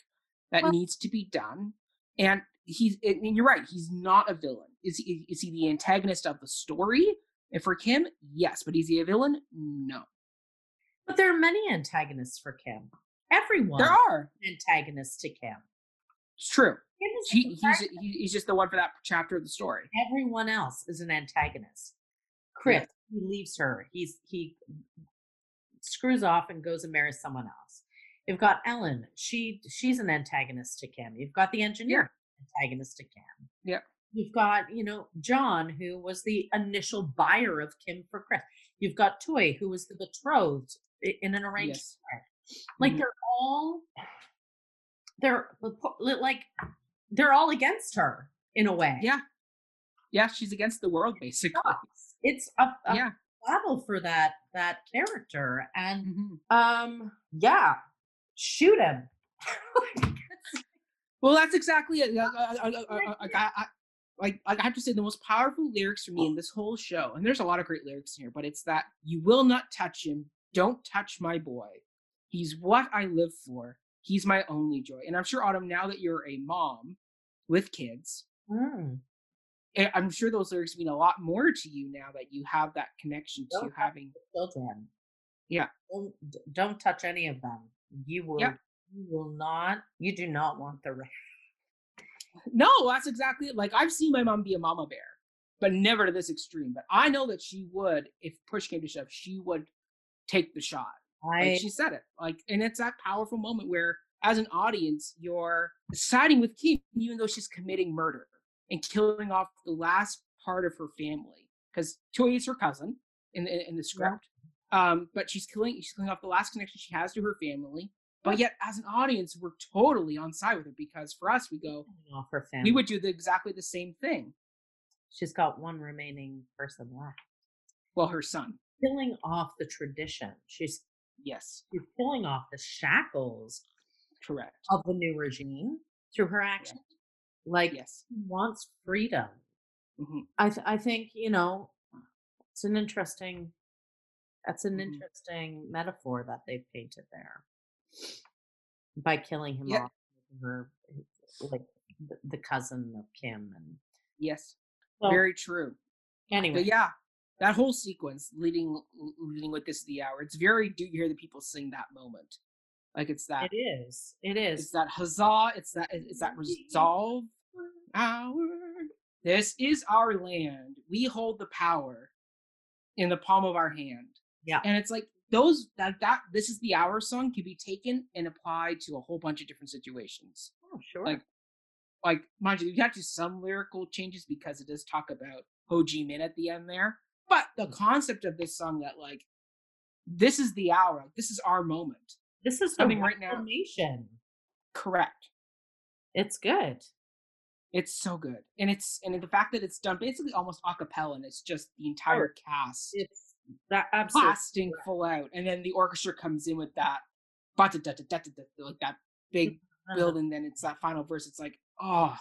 that Well- needs to be done. And he's and you're right. He's not a villain. Is he? Is he the antagonist of the story? And for Kim, yes. But is he a villain? No. But there are many antagonists for Kim. Everyone There are. antagonists to Kim. It's true. Kim is He, he's he's just the one for that chapter of the story. Everyone else is an antagonist. Chris, he leaves her. He's he screws off and goes and marries someone else. You've got Ellen. She she's an antagonist to Kim. You've got the engineer antagonist to Kim. Yeah. You've got, you know, John, who was the initial buyer of Kim for Chris. You've got Toy, who was the betrothed in an arranged Yes. marriage. Like Mhm. they're all they're like they're all against her in a way. Yeah. Yeah, she's against the world basically. sucks. It's a, a Yeah. Battle for that that character, and Mhm. um, yeah, shoot him. Well, that's exactly it. Like, I, like, I have to say, the most powerful lyrics for me in this whole show, and there's a lot of great lyrics in here, but it's that you will not touch him. Don't touch my boy. He's what I live for. He's my only joy. And I'm sure, Autumn, now that you're a mom with kids, Mm. Eh, I'm sure those lyrics mean a lot more to you now that you have that connection to Don't touch having. Children, Yeah. don't, don't touch any of them. You will. Yep. You will not. You do not want the. No, that's exactly it. Like I've seen my mom be a mama bear, but never to this extreme. But I know that she would, if push came to shove, she would take the shot. I. Like she said it. Like, and it's that powerful moment where, as an audience, you're siding with Keith, even though she's committing murder and killing off the last part of her family. Because Toy is her cousin in the, in the script, um, but she's killing she's killing off the last connection she has to her family. But yet, as an audience, we're totally on side with her because for us, we go, off her family. we would do the, exactly the same thing. She's got one remaining person left. Well, her son, Killing off the tradition. She's yes, she's killing off the shackles correct, of the new regime through her action. Like yes, wants freedom. Mhm. I th- I think you know it's an interesting. That's an Mhm. interesting metaphor that they've painted there by killing him Yeah. off. Her, like the, the cousin of Kim, and yes, well, very true. anyway, But yeah, that whole sequence leading leading with this the hour, it's very do you hear the people sing that moment? Like it's that It is. It is. it's that huzzah, it's that it's that resolve hour. This is our land. We hold the power in the palm of our hand. Yeah. And it's like those that that this is the hour song can be taken and applied to a whole bunch of different situations. Oh, sure. like, like mind you, you have to some lyrical changes because it does talk about Ho Chi Minh at the end there. But the mm. concept of this song that like this is the hour, this is our moment. This is Coming right now. Reformation. Correct. It's good. It's so good. And it's and the fact that it's done basically almost a cappella and it's just the entire cast It's that absolutely. blasting full out. And then the orchestra comes in with that like that big Uh-huh. build and then it's that final verse. It's like, oh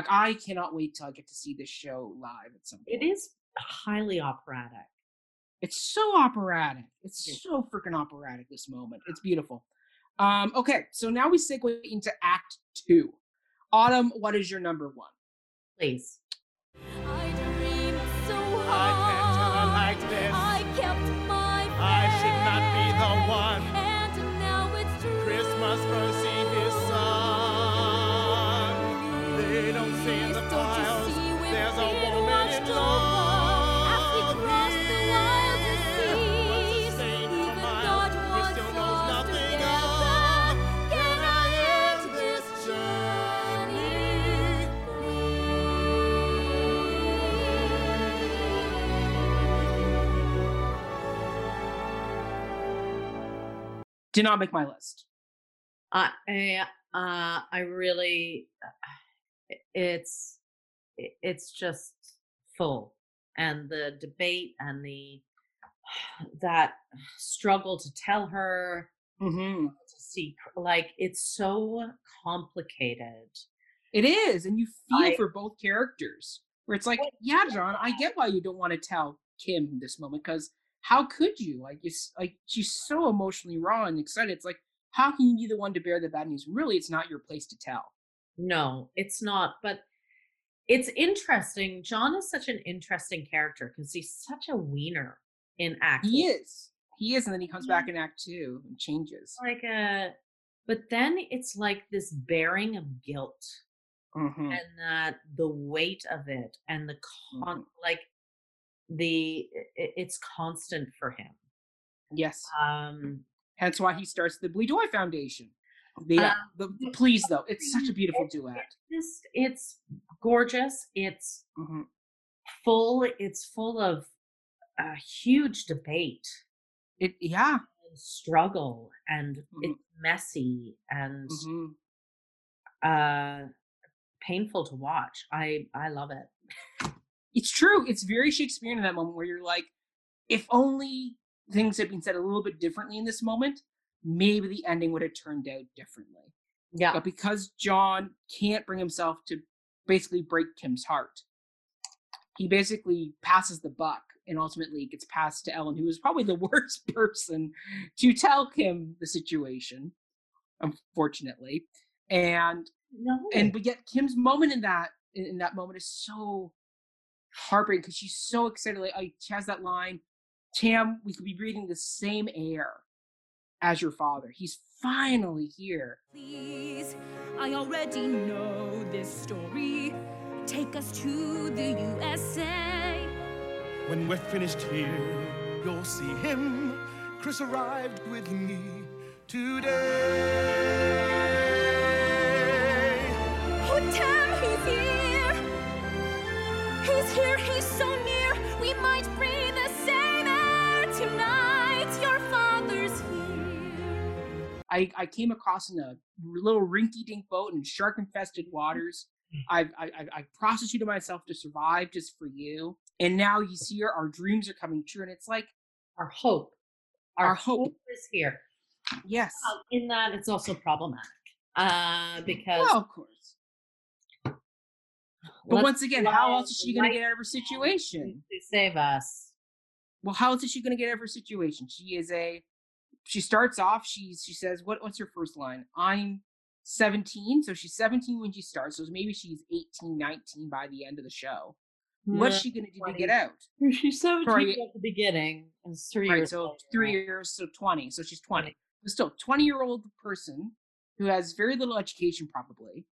like I cannot wait till I get to see this show live at some point. It is highly operatic. It's so operatic. It's Yeah. so freaking operatic. This moment, it's beautiful. Um, okay, so now we segue into Act Two. Autumn, what is your number one? Please. I dreamed Did not make my list. I I, uh, I really, it's it's just full, and the debate and the that struggle to tell her Mm-hmm. to see like it's so complicated. It is, and you feel I- for both characters. Where it's like, yeah, John, I get why you don't want to tell Kim this moment because how could you? Like, it's like she's so emotionally raw and excited. It's like, how can you be the one to bear the bad news? Really, it's not your place to tell. No, it's not. But it's interesting. John is such an interesting character because he's such a wiener in act. He is. He is, and then he comes back in Act Two and changes. like a, but then it's like this bearing of guilt Mhm. and that the weight of it and the con Mhm. like the it's constant for him. Yes. Um, Hence why he starts the Bui Doi Foundation. Yeah. the, the- please though, it's such a beautiful duet. just it's gorgeous. It's Mhm. full. It's full of a huge debate. It yeah. and struggle and Mhm. it's messy and Mhm. uh painful to watch i i love it It's true. It's very Shakespearean in that moment where you're like, if only things had been said a little bit differently in this moment, maybe the ending would have turned out differently. yeah But because John can't bring himself to basically break Kim's heart, he basically passes the buck and ultimately gets passed to Ellen, who is probably the worst person to tell Kim the situation, unfortunately. And no and but yet Kim's moment in that in, in that moment is so heartbreaking because she's so excited. Like, like she has that line, "Tam, we could be breathing the same air as your father. He's finally here." Please, I already know this story. Take us to the USA. When we're finished here, you'll see him. Chris arrived with me today. He's here, he's so near. We might breathe the same air tonight. Your father's here. I, I came across in a little rinky-dink boat in shark-infested waters. I've, I, I, I prostituted myself to survive just for you, and now he's here. Our dreams are coming true, and it's like, our hope our, Our hope. hope. is here yes, Uh, in that it's also problematic uh because well, of course. But let's once again, how else is she going to get out of her situation? to save us Well, how else is she going to get out of her situation? She is a. She starts off. She's. She says, "What? What's her first line? I'm 17." So she's 17 when she starts. So maybe she's 18, 19 by the end of the show. What's she going to do to get out? She's 17 Sorry. at the beginning. And it's three Right, years so later, three right? years, so 20. So she's 20. 20. But still, 20 year old person who has very little education, probably.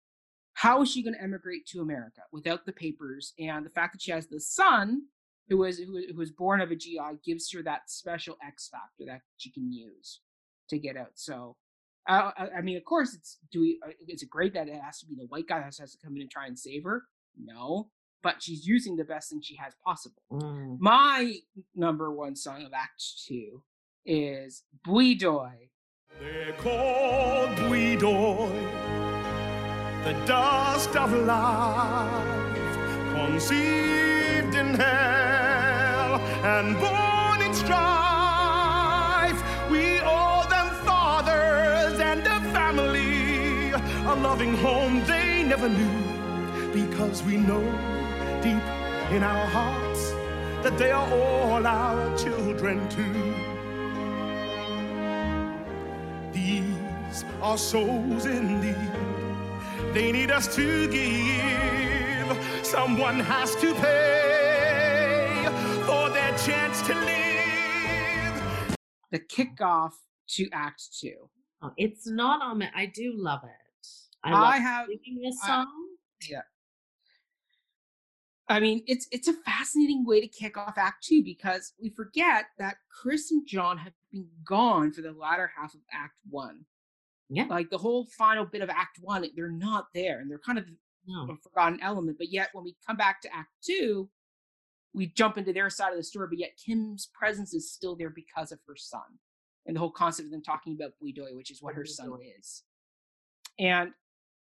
How is she going to emigrate to America without the papers? And the fact that she has the son who was who, who was born of a GI gives her that special X factor that she can use to get out. So, uh, I, I mean, of course, it's do we? uh, Is it great that it has to be the white guy that has to come in and try and save her? No, but she's using the best thing she has possible. Mm. My number one song of Act Two is Bui Doi. They're called Bui Doi, the dust of life, conceived in hell and born in strife. We owe them fathers and a family, a loving home they never knew, because we know deep in our hearts that they are all our children too. These are souls indeed. They need us to give. Someone has to pay for their chance to live. The kickoff to Act Two. Oh, it's not on my. I do love it. I, I, love have. singing this I- yeah. I mean, it's it's a fascinating way to kick off Act Two because we forget that Chris and John have been gone for the latter half of Act One. Yeah. Like the whole final bit of Act One, they're not there, and they're kind of No. a forgotten element. But yet, when we come back to Act Two, we jump into their side of the story. But yet, Kim's presence is still there because of her son, and the whole concept of them talking about Bui Doi, which is what her son is, and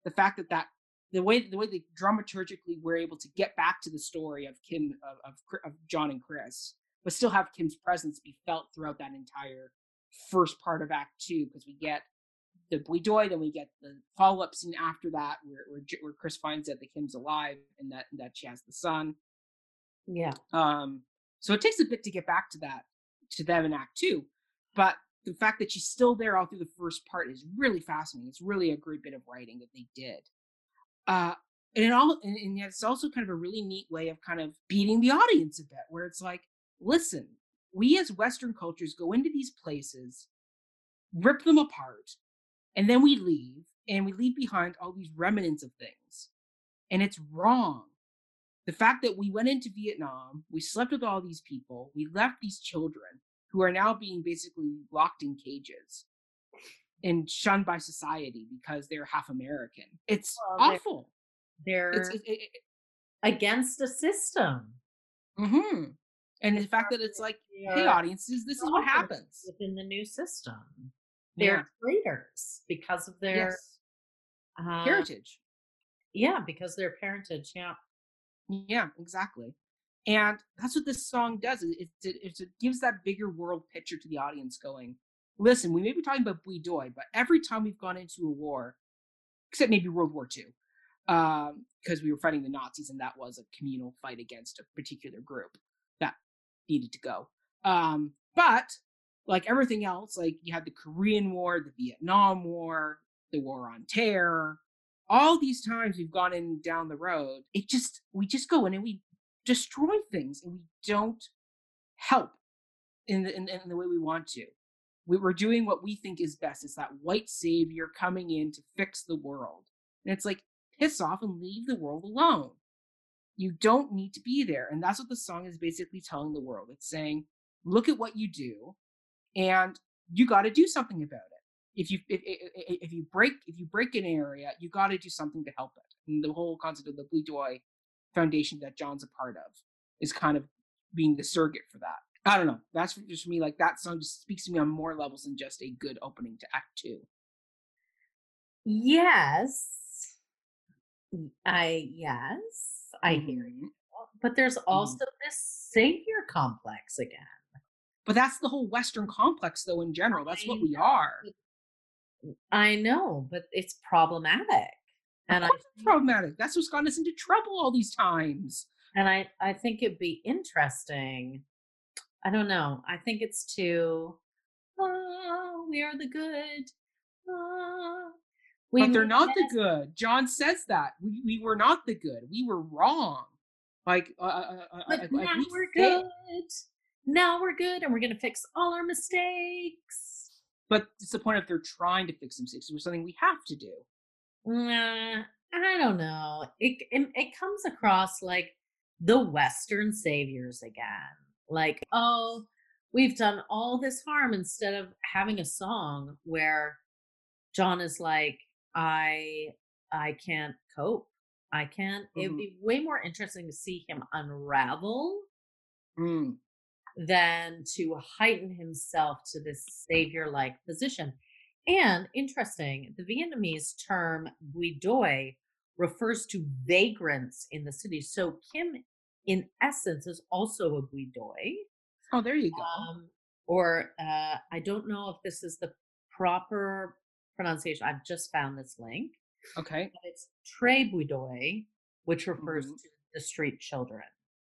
the fact that that the way the way they dramaturgically were able to get back to the story of Kim of of, of John and Chris, but still have Kim's presence be felt throughout that entire first part of Act Two, because we get the Bui Doi, then we get the follow up scene after that where, where where Chris finds out that Kim's alive and that that she has the son. Yeah. Um, so it takes a bit to get back to that to them in Act Two, but the fact that she's still there all through the first part is really fascinating. It's really a great bit of writing that they did. Uh, and it all and, and yet it's also kind of a really neat way of kind of beating the audience a bit, where it's like, listen, we as Western cultures go into these places, rip them apart, and then we leave, and we leave behind all these remnants of things, and it's wrong the fact that we went into Vietnam, we slept with all these people, we left these children who are now being basically locked in cages and shunned by society because they're half American. It's Well, they're- awful. They're It's it, it, against a system. mhm. And the fact that it's like, hey, audiences, this is what happens. within the new system. Yeah. They're traitors because of their Yes. uh, Heritage. Yeah, because their parentage. Yeah. Yeah, exactly. And that's what this song does. It, it, it, it gives that bigger world picture to the audience going, listen, we may be talking about Bui Doi, but every time we've gone into a war, except maybe World War II, because we were fighting the Nazis and that was a communal fight against a particular group that needed to go. Um, but like everything else, like you had the Korean War, the Vietnam War, the War on Terror, all these times we've gone in down the road, it just we just go in and we destroy things and we don't help in the in, in the way we want to. We, we're doing what we think is best. It's that white savior coming in to fix the world, and it's like piss off and leave the world alone. You don't need to be there, and that's what the song is basically telling the world. It's saying, look at what you do, and you got to do something about it if you if, if, you break if you break an area, you got to do something to help it. And the whole concept of the Bui Doi Foundation that John's a part of is kind of being the surrogate for that. I don't know. That's just me. Like that song just speaks to me on more levels than just a good opening to Act Two. Yes. I yes, I hear you. Mhm. But there's also this savior complex again. But that's the whole Western complex, though. In general, that's what we know, are. I know, but it's problematic. And I it's problematic. That's what's gotten us into trouble all these times. and I I think it'd be interesting. I don't know. I think it's too. Oh, we are the good. Oh, we but they're not the good. John says that we we were not the good. We were wrong. Like, uh, uh, uh, But like, now like we we're good. Now we're good, and we're gonna fix all our mistakes. But it's the point if they're trying to fix mistakes. It was something we have to do. Nah, I don't know. It, it it comes across like the Western saviors again. Like, oh, we've done all this harm instead of having a song where John is like, I I can't cope. I can't. It would Mhm. be way more interesting to see him unravel Mm. Than to heighten himself to this savior like position. And interesting, the Vietnamese term bui doi refers to vagrants in the city. So Kim, in essence, is also a bui doi. Oh, there you go. Um, or uh, I don't know if this is the proper pronunciation. I've just found this link. okay. But it's Tre bui doi, which refers Mhm. to the street children,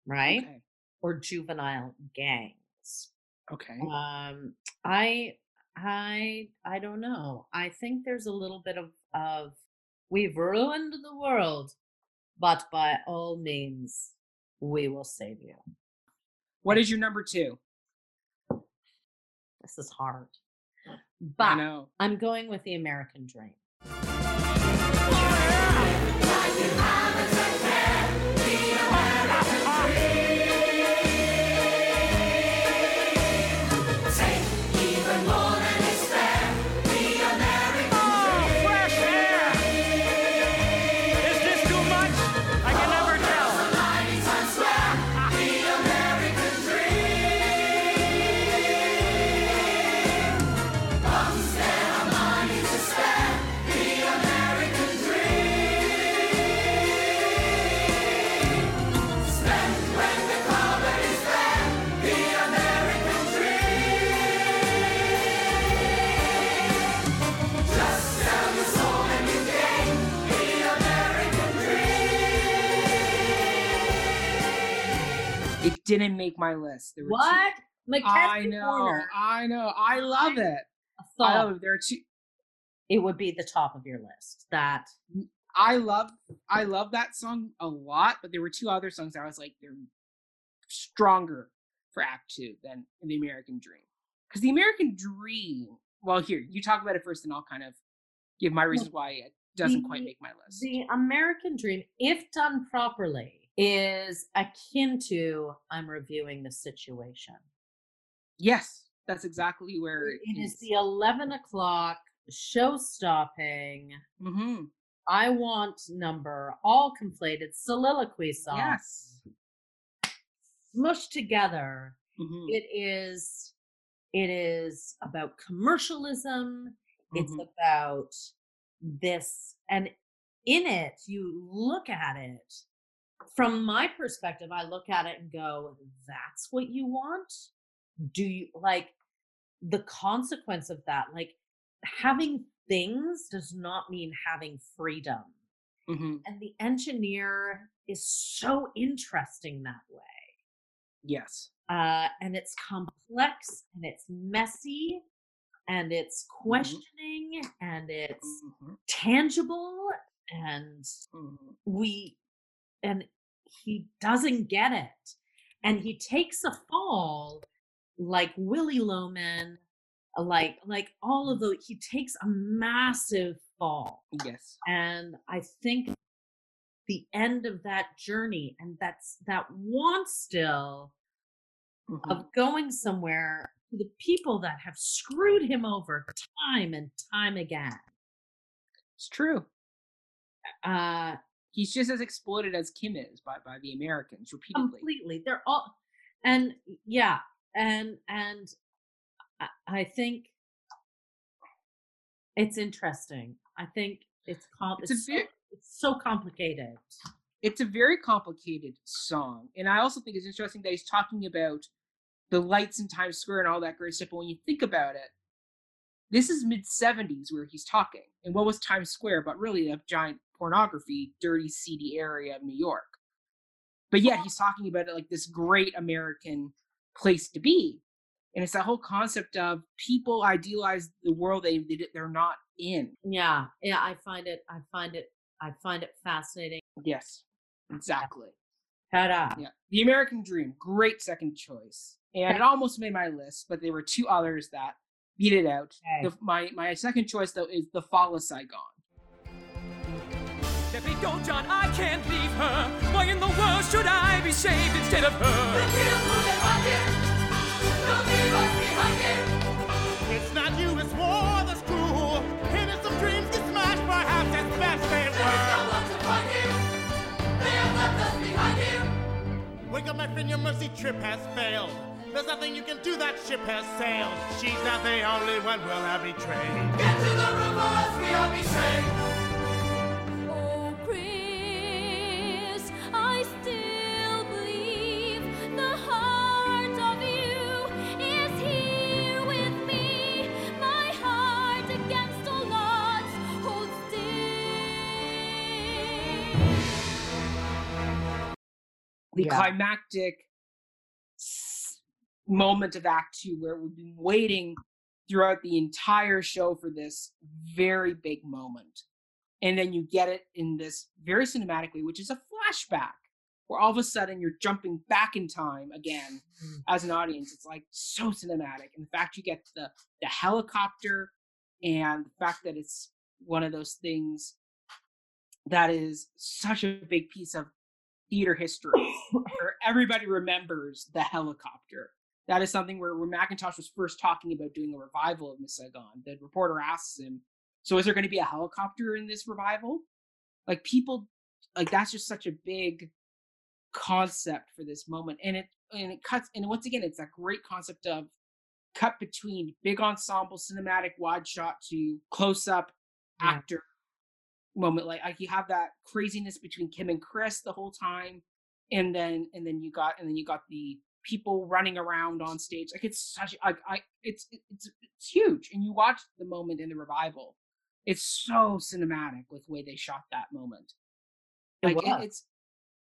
right? Okay. Or juvenile gangs. Okay. Um, I, I, I don't know. I think there's a little bit of of we've ruined the world, but by all means, we will save you. What is your number two? This is hard, I but know. I'm going with the American Dream. It didn't make my list. There were two- What? I know. Corner. I know. I love it. I love it. There are two. it would be the top of your list. That I love. I love that song a lot. But there were two other songs that I was like, they're stronger for Act Two than the American Dream. Because the American Dream. Well, here you talk about it first, and I'll kind of give my reasons why it doesn't quite make my list. the American Dream, if done properly, is akin to I'm reviewing the situation. yes, that's exactly where It is the 11 o'clock show stopping. hmm I want number, all conflated soliloquy song, Yes. smushed together. hmm It is, it is about commercialism. It's Mhm. about this, and in it, you look at it from my perspective. I look at it and go, "That's what you want." Do you like the consequence of that? Like having things does not mean having freedom, hmm and the engineer is so interesting that way Yes. uh, and it's complex and it's messy and it's questioning and it's hmm tangible and hmm we and he doesn't get it and he takes a fall like Willy Loman like like all of the he takes a massive fall Yes. and i think the end of that journey and that's that want still Mhm. of going somewhere to the people that have screwed him over time and time again. It's true. Uh, He's just as exploited as Kim is by, by the Americans repeatedly. completely. They're all, and yeah, and and I, I think it's interesting. I think it's com- It's it's, a so, it's so complicated. It's a very complicated song. And I also think it's interesting that he's talking about the lights in Times Square and all that great stuff. But when you think about it, this is mid 70s where he's talking. And what was Times Square? But really a giant pornography, dirty, seedy area of New York. But yet he's talking about it like this great American place to be. And it's that whole concept of people idealize the world they, they they're not in. Yeah, yeah. I find it. I find it. I find it fascinating. Yes, exactly. Ta-da. Yeah, The American Dream, great second choice, and it almost made my list, but there were two others that beat it out. Okay. The, my my second choice though is The Fall of Saigon. Let me go, John, I can't leave her. Why in the world should I be saved instead of her? It's not you, it's war that's cruel. Innocent dreams get smashed, perhaps as best they were. Wake up, my friend, your mercy trip has failed. There's nothing you can do, that ship has sailed. She's not the only one we'll have betrayed. Oh, the Yeah. climactic moment of Act Two, where we've been waiting throughout the entire show for this very big moment, and then you get it in this very cinematically which is a flashback, where all of a sudden you're jumping back in time again Mm. as an audience. It's like so cinematic, and the fact you get the the helicopter, and the fact that it's one of those things that is such a big piece of theater history where everybody remembers the helicopter. That is something where, where Mackintosh was first talking about doing a revival of Miss Saigon. The reporter asks him, So is there going to be a helicopter in this revival? Like people like that's just such a big concept for this moment. And it and it cuts and once again it's that great concept of cut between big ensemble cinematic wide shot to close up actor moment like like you have that craziness between Kim and Chris the whole time and then and then you got and then you got the people running around on stage like it's such like I it's it's it's huge and you watch the moment in the revival it's so cinematic with the way they shot that moment like it- was. it's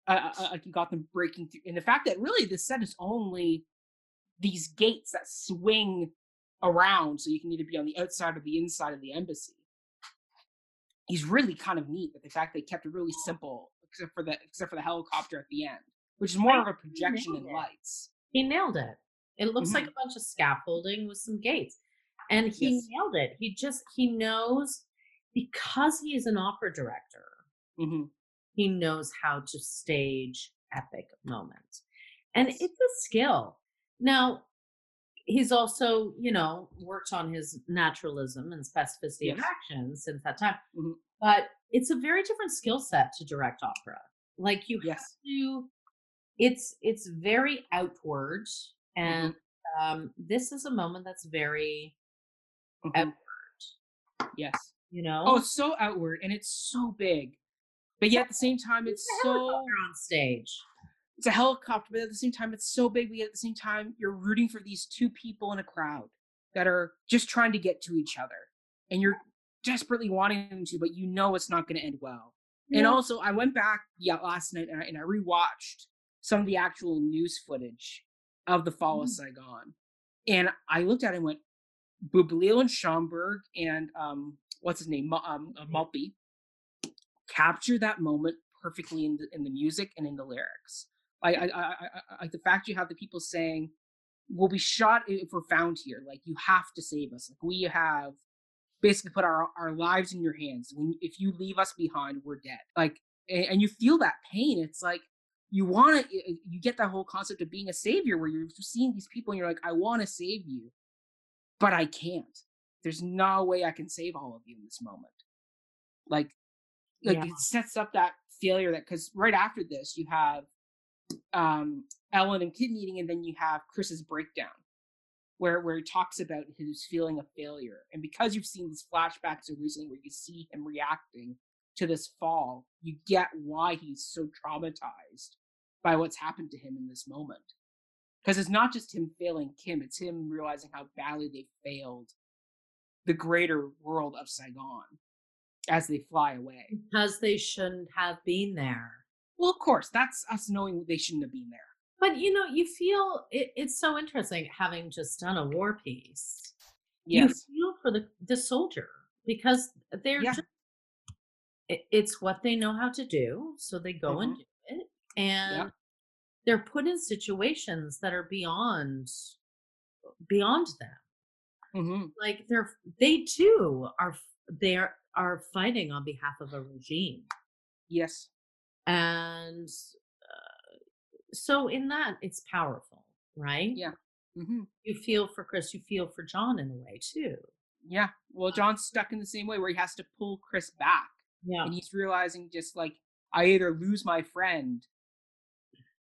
uh, uh, like you got them breaking through and the fact that really the set is only these gates that swing around so you can either be on the outside or the inside of the embassy is really kind of neat but the fact they kept it really simple except for the except for the helicopter at the end which is more of a projection and lights He nailed it. It looks like Mhm. a bunch of scaffolding with some gates. And he Yes. nailed it. He just, he knows because he is an opera director, hmm he knows how to stage epic moments. And it's a skill. Now, he's also, you know, worked on his naturalism and specificity of action since that time. Mhm. But it's a very different skill set to direct opera. Like you have yes to it's it's very outward and Mm-hmm. um this is a moment that's very Mhm. outward yes you know oh it's so outward and it's so big but yet at the same time it's so on stage it's a helicopter, but at the same time, it's so big. But at the same time, you're rooting for these two people in a crowd that are just trying to get to each other, and you're desperately wanting them to, but you know it's not going to end well. And also, I went back yeah last night and I, and I rewatched some of the actual news footage of the fall of Mm. Saigon, and I looked at it and went, Boublil and Schoenberg and um, what's his name, um, uh, Maltby, capture that moment perfectly in the in the music and in the lyrics. Like I, I, I, the fact you have the people saying, "We'll be shot if we're found here." Like you have to save us. Like we have basically put our our lives in your hands. When if you leave us behind, we're dead. Like and, and you feel that pain. It's like you want to. You get that whole concept of being a savior, where you're seeing these people and you're like, "I want to save you, but I can't. There's no way I can save all of you in this moment." Like like Yeah. it sets up that failure that because right after this you have um ellen and kid meeting and then you have chris's breakdown where where he talks about his feeling of failure. And because you've seen these flashbacks so recently where you see him reacting to this fall you get why he's so traumatized by what's happened to him in this moment. Because it's not just him failing kim it's him realizing how badly they failed the greater world of saigon as they fly away. Because they shouldn't have been there Well, of course, that's us knowing they shouldn't have been there. but you know you feel it, it's so interesting having just done a war piece Yes. you feel for the the soldier because they're Yeah. just it, it's what they know how to do so they go and Mhm. do it and they're put in situations that are beyond beyond them. hmm Like they're they too are they are, are fighting on behalf of a regime. Yes. And uh, so in that it's powerful, right? Yeah. hmm You feel for Chris, you feel for John in a way too. Yeah. Well, John's stuck in the same way where he has to pull Chris back, Yeah. and he's realizing just like I either lose my friend,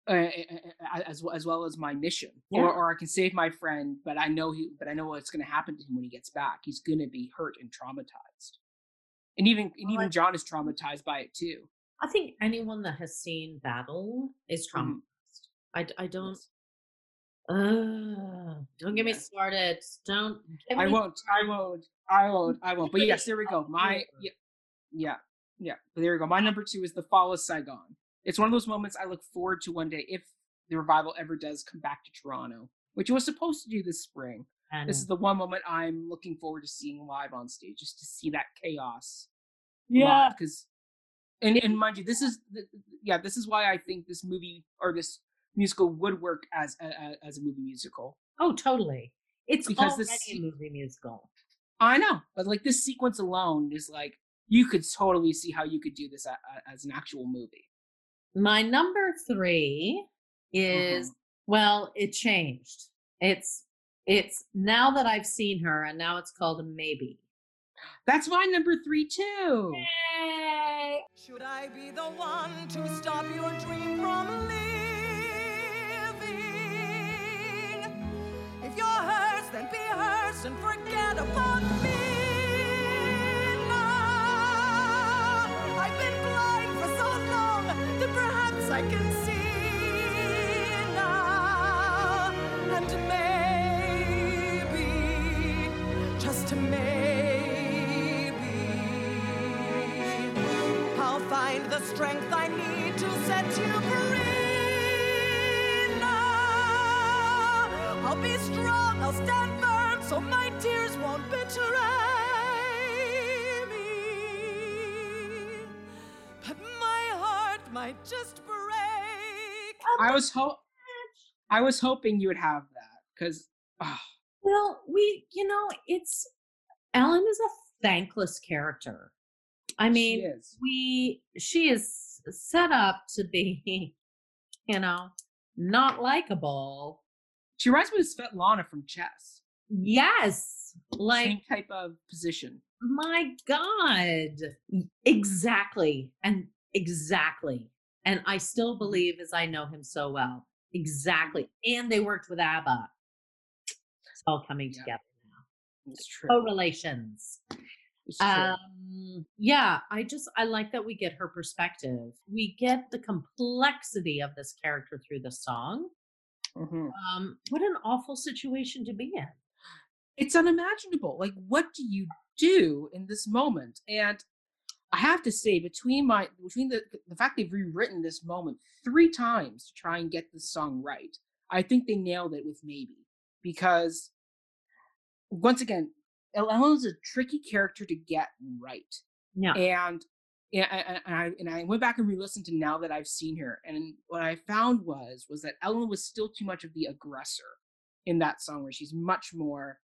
uh, as well as well as my mission, Yeah. or or I can save my friend, but I know he, but I know what's going to happen to him when he gets back. He's going to be hurt and traumatized, and even and even John is traumatized by it too. I think anyone that has seen battle is Mhm. I, I, d- I don't. Uh, don't get me started. Don't. I won't. I won't. I won't. I won't. But yes, there we go. My yeah, yeah, yeah. But there we go. My number two is the fall of Saigon. It's one of those moments I look forward to one day if the revival ever does come back to Toronto, which it was supposed to do this spring. This is the one moment I'm looking forward to seeing live on stage, just to see that chaos. yeah. Because, and and mind you, this is yeah, this is why I think this movie or this musical would work as a, as a movie musical. Oh, totally. It's Because already this a movie musical. I know, but like this sequence alone is like you could totally see how you could do this as an actual movie. My number three is Mhm. well, it changed. It's it's now that I've seen her, and now it's called a maybe. That's my number three too. Yay! Should I be the one to stop your dream from living? If you're hers, then be hers and forget about me. Now, I've been blind for so long that perhaps I can see find the strength I need to set you free now. I'll be strong, I'll stand firm so my tears won't betray me. But my heart might just break. I was ho- I was hoping you would have that because ah. Well, we, you know, it's Ellen is a thankless character. I mean, she is. we she is set up to be, you know, not likable. She reminds me of Svetlana from Chess. Yes, like Same type of position. my God, exactly, and exactly, and I still Mm-hmm. believe as I know him so well, exactly. And they worked with ABBA. It's all coming Yeah. together. Now. It's true. Correlations. Um, yeah, I just I like that we get her perspective. We get the complexity of this character through the song. Mhm. Um, what an awful situation to be in. It's unimaginable. Like, what do you do in this moment? And I have to say, between my between the the fact they've rewritten this moment three times to try and get this song right, I think they nailed it with maybe because once again, Ellen's a tricky character to get right. Yeah. and yeah, and I and I went back and re-listened to now that I've seen her, and what I found was was that Ellen was still too much of the aggressor in that song, where she's much more.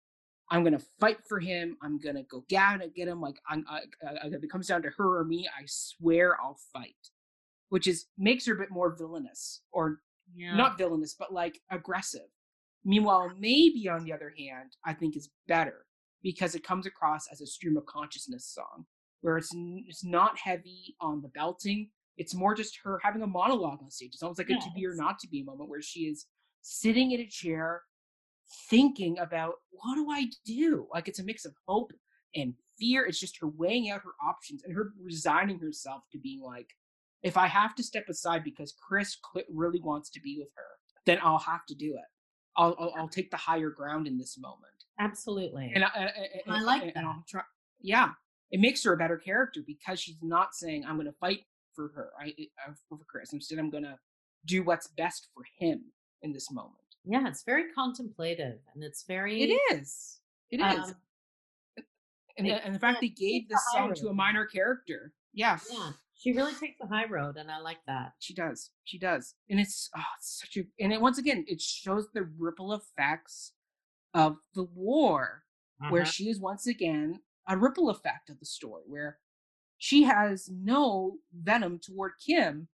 I'm gonna fight for him. I'm gonna go get it, get him. Like I'm, I, I, if it comes down to her or me, I swear I'll fight. Which is makes her a bit more villainous, or yeah. not villainous, but like aggressive. Meanwhile, maybe on the other hand, I think is better because it comes across as a stream of consciousness song, where it's n- it's not heavy on the belting. It's more just her having a monologue on stage. It's almost like a to be or not to be moment where she is sitting in a chair, thinking about what do I do? Like it's a mix of hope and fear. It's just her weighing out her options and her resigning herself to being like, if I have to step aside because Chris really wants to be with her, then I'll have to do it. I'll, I'll, I'll take the higher ground in this moment. Absolutely. And I, I, I like and, that. and try. Yeah, it makes her a better character because she's not saying I'm going to fight for her, I, uh, for Chris. Instead, I'm going to do what's best for him in this moment. yeah, it's very contemplative and it's very It is. It is. um, and, they the- and the fact they gave the this song to a minor character. Yeah. yeah. She really takes the high road, and I like that. She does. She does. And it's, oh, it's such a and it once again it shows the ripple effects of the war where Uh-huh. she is once again a ripple effect of the story where she has no venom toward Kim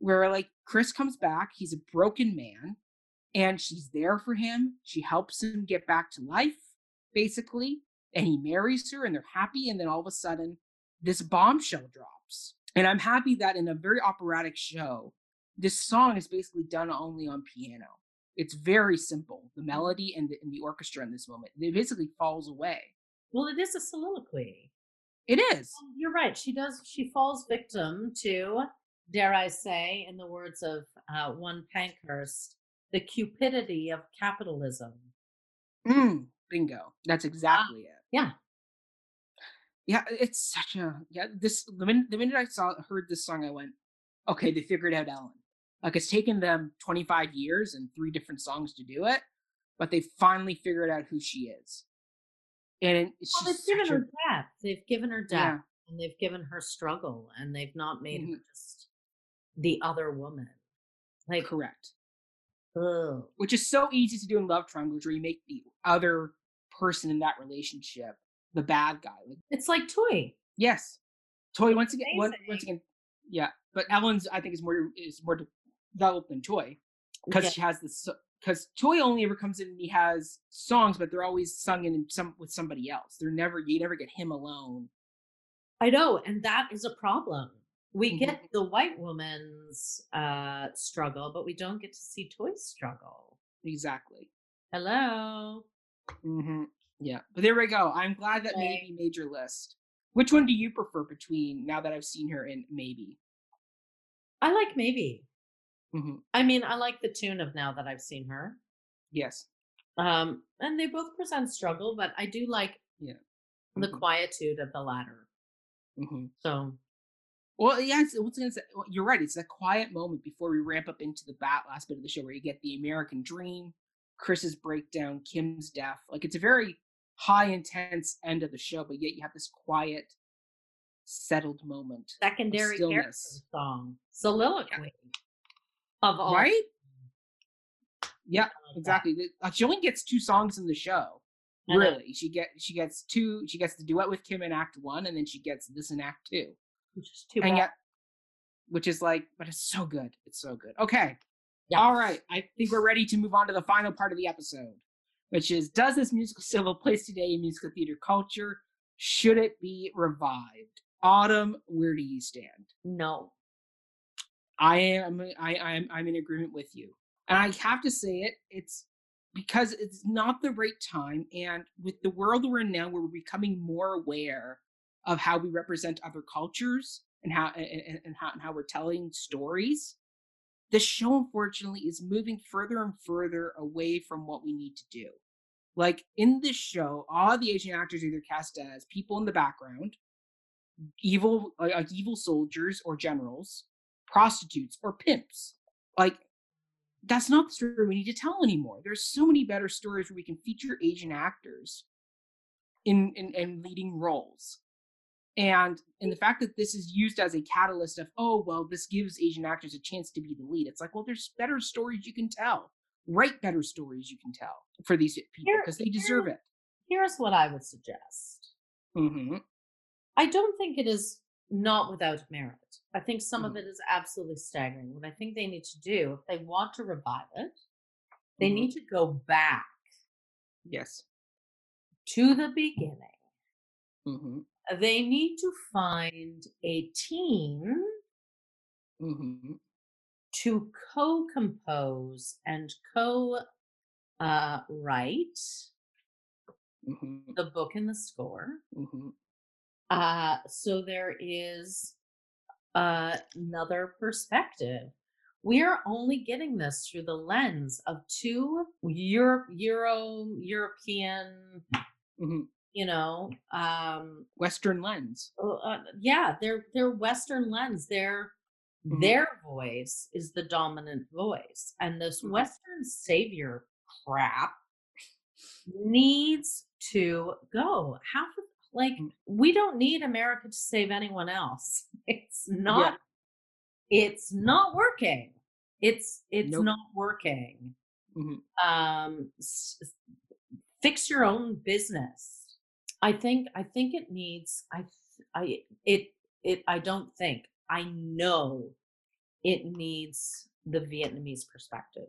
where like Chris comes back, he's a broken man and she's there for him. She helps him get back to life basically and he marries her and they're happy and then all of a sudden this bombshell drops. And I'm happy that in a very operatic show this song is basically done only on piano. It's very simple. The melody and the, and the orchestra in this moment, it basically falls away. Well, it is a soliloquy. It is. You're right. She does. She falls victim to, dare I say, in the words of uh, one Pankhurst, the cupidity of capitalism. Mm, bingo. That's exactly it. yeah. Yeah, it's such a yeah. This the minute the minute I saw heard this song, I went, okay, they figured out Ellen. Like it's taken them 25 years and three different songs to do it, but they finally figured out who she is. And it's Well, they've given a- her depth. They've given her depth, Yeah. and they've given her struggle, and they've not made her Mhm. just the other woman. Like, correct. ugh. which is so easy to do in love triangles where you make the other person in that relationship the bad guy. Like, it's like toy. yes, Toy once again, one, once again, yeah. But Ellen's I think is more is more developed than Toy because Yeah. she has this because Toy only ever comes in and he has songs, but they're always sung in some with somebody else. They're never you never get him alone. I know, and that is a problem. We Mhm. get the white woman's uh, struggle, but we don't get to see Toy's struggle. Exactly. Hello. hmm Yeah, but there we go. I'm glad that Okay. maybe made your list. Which one do you prefer between now that I've seen her in maybe? I like maybe. Hmm I mean, I like the tune of now that I've seen her. Yes. Um, and they both present struggle, but I do like Yeah. the Mhm. quietude of the latter. hmm So Well, yeah, it's, again, it's- well, you're right. It's that quiet moment before we ramp up into the bat last bit of the show where you get the American dream, Chris's breakdown, Kim's death. Like it's a very high intense end of the show, but yet you have this quiet, settled moment. secondary character song, soliloquy of all. Right? Yeah, I like that. exactly. Uh, She only gets two songs in the show. Really, she get she gets two. She gets the duet with Kim in Act One, and then she gets this in Act Two. Which is too and bad. yet which is like but it's so good it's so good okay Yeah. all right i think we're ready to move on to the final part of the episode which is does this musical still have a place today in musical theater culture should it be revived autumn where do you stand no. I am i i'm i'm in agreement with you. And i have to say it it's because it's not the right time and with the world we're in now where we're becoming more aware of how we represent other cultures and how and, and- how and how we're telling stories the show unfortunately is moving further and further away from what we need to do. Like in this show all the asian actors are either cast as people in the background evil like like evil soldiers or generals prostitutes or pimps. Like that's not the story we need to tell anymore. There's so many better stories where we can feature asian actors in in, in leading roles. And and the fact that this is used as a catalyst of oh well this gives asian actors a chance to be the lead. It's like well there's better stories you can tell. Write better stories you can tell for these people because they deserve here- it. Here's what I would suggest. hmm I don't think it is not without merit. I think some Mhm. of it is absolutely staggering. What I think they need to do, if they want to revive it, they Mhm. need to go back yes to the beginning. hmm They need to find a team hmm to co-compose and co uh, write hmm the book and the score. Uh, so there is uh, another perspective. We are only getting this through the lens of two Euro, Euro European, hmm you know, um, western lens uh, uh, yeah, they're they're Western lens. Their Mhm. their voice is the dominant voice, and this. Western savior crap needs to go. Half of like Mm. we don't need America to save anyone else. it's not it's not working it's it's Nope. not working Mhm. um s- fix your own business i think i think it needs i i it it i don't think i know it needs the vietnamese perspective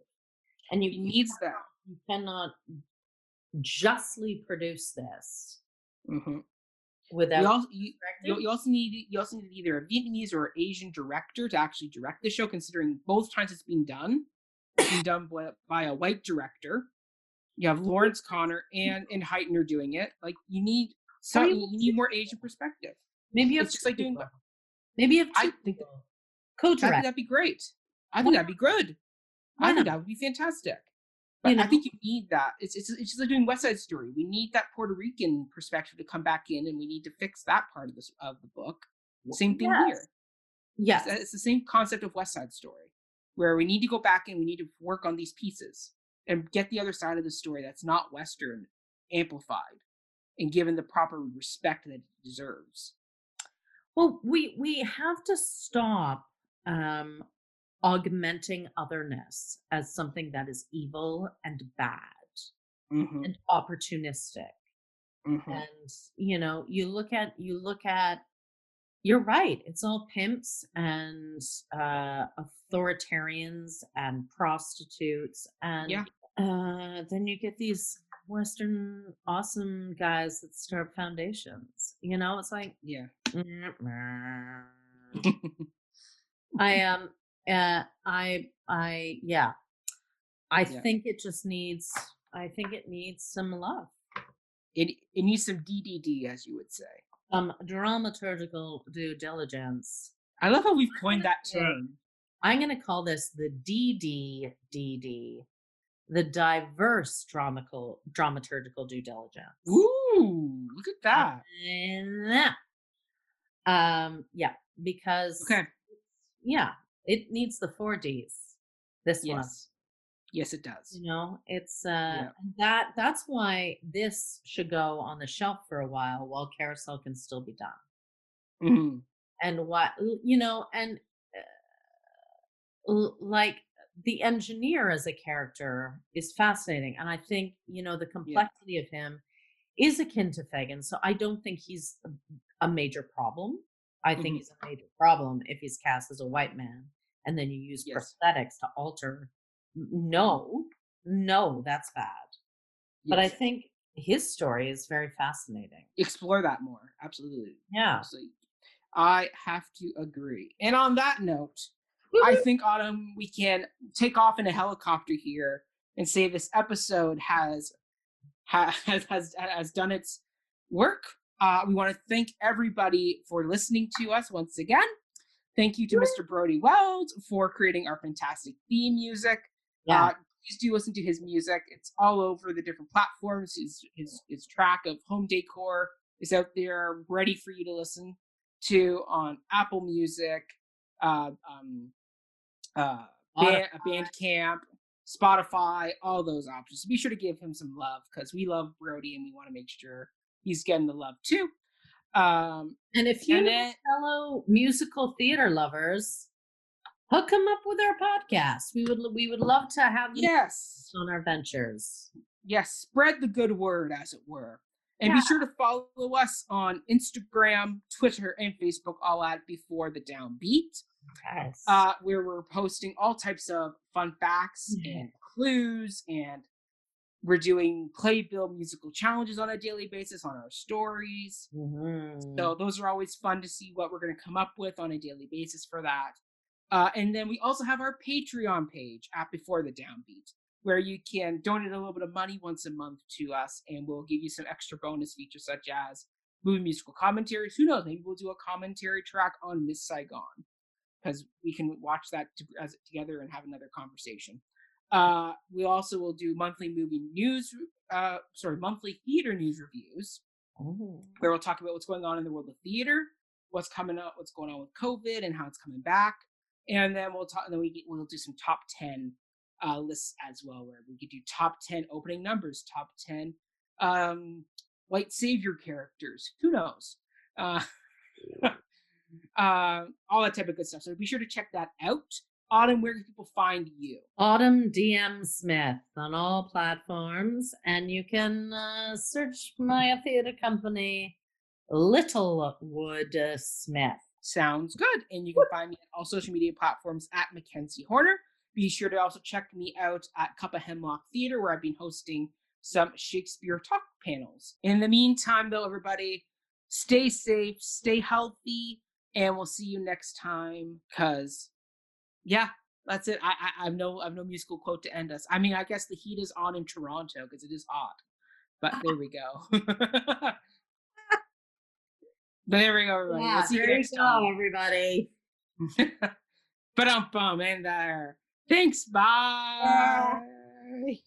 and you It needs that. you cannot justly produce this Mhm. without You also, you, you, also need you also need either a Vietnamese or Asian director to actually direct the show, considering both times it's being done, it's being done by, by a white director. You have Laurence Connor and and Hytner doing it. Like you need some, you you need more Asian perspective. maybe you have it's just like doing- people. maybe you have I two think people. I think co-direct that'd be great. I think that'd be good. I think that would be fantastic. But You I think you need that. It's, it's it's just like doing West Side Story. We need that Puerto Rican perspective to come back in, and we need to fix that part of this of the book. Same thing Yes. here. yes It's, it's the same concept of West Side Story, where we need to go back and we need to work on these pieces and get the other side of the story that's not Western amplified and given the proper respect that it deserves. Well, we we have to stop um, augmenting otherness as something that is evil and bad Mm-hmm. and opportunistic. Mm-hmm. And you know, you look at you look at. You're right. It's all pimps and uh, authoritarians and prostitutes, and Yeah. uh, then you get these Western awesome guys that start foundations. You know, it's like Yeah. I um uh I I yeah. I Yeah. think it just needs I think it needs some love. it it needs some DDD, as you would say. Some dramaturgical due diligence. I love how we've coined that term. I'm gonna call this the DDDD, the diverse dramatical dramaturgical due diligence. Ooh, look at that. And that. Um yeah, because Okay. yeah, it needs the four Ds. This one. Yes. Yes, it does. you know it's uh Yeah. that that's why this should go on the shelf for a while while carousel can still be done Mhm. and what you know and uh, like the engineer as a character is fascinating and i think you know the complexity of him is akin to Fagin, so i don't think he's a, major problem i think Mhm. he's a major problem if he's cast as a white man and then you use Yes. prosthetics to alter no no that's bad but I think his story is very fascinating. explore that more. Absolutely. Yeah. Absolutely. I have to agree. And on that note, I think Autumn, we can take off in a helicopter here and say this episode has has has, has done its work. Uh, we want to thank everybody for listening to us once again. Thank you to Mr. Brody Weld for creating our fantastic theme music. Yeah. Uh, please do listen to his music. It's all over the different platforms. His his his track of home decor is out there, ready for you to listen to on Apple Music, uh, um, uh, Band, Bandcamp, Spotify, all those options. So be sure to give him some love because we love Brody and we want to make sure he's getting the love too. Um, and if you and know then- fellow musical theater lovers, hook them up with our podcast. We would we would love to have them yes, on our ventures. yes, spread the good word, as it were. And be sure to follow us on Instagram, Twitter, and Facebook, all at Before the Downbeat, Yes. uh, where we're posting all types of fun facts Yeah. and clues, and we're doing clay playbill musical challenges on a daily basis on our stories. Mhm. So those are always fun to see what we're going to come up with on a daily basis for that. Uh, and then we also have our Patreon page at Before the Downbeat, where you can donate a little bit of money once a month to us, and we'll give you some extra bonus features such as movie musical commentaries. Who knows? Maybe we'll do a commentary track on Miss Saigon because we can watch that to, as together and have another conversation. Uh, we also will do monthly movie news, uh, sorry, monthly theater news reviews Ooh. where we'll talk about what's going on in the world of theater, what's coming up, what's going on with COVID, and how it's coming back. And then we'll talk. And then we get, we'll do some top ten uh, lists as well, where we could do top ten opening numbers, top ten um, white savior characters. Who knows? Uh, uh, all that type of good stuff. So be sure to check that out. Autumn, where can people find you? Autumn DM Smith on all platforms, and you can uh, search my theater company, Littlewood Smith. Sounds good. And you can find me on all social media platforms at Mackenzie Horner. Be sure to also check me out at Cup of Hemlock Theater, where I've been hosting some Shakespeare talk panels. In the meantime, though, everybody, stay safe, stay healthy, and we'll see you next time. Cause, yeah, that's it. I I, have no I have no musical quote to end us. I mean, I guess the heat is on in Toronto because it is hot. But there we go. but there we go, everybody. Yeah, you there you go, time. everybody. but um bum and there. Thanks. Bye. Bye.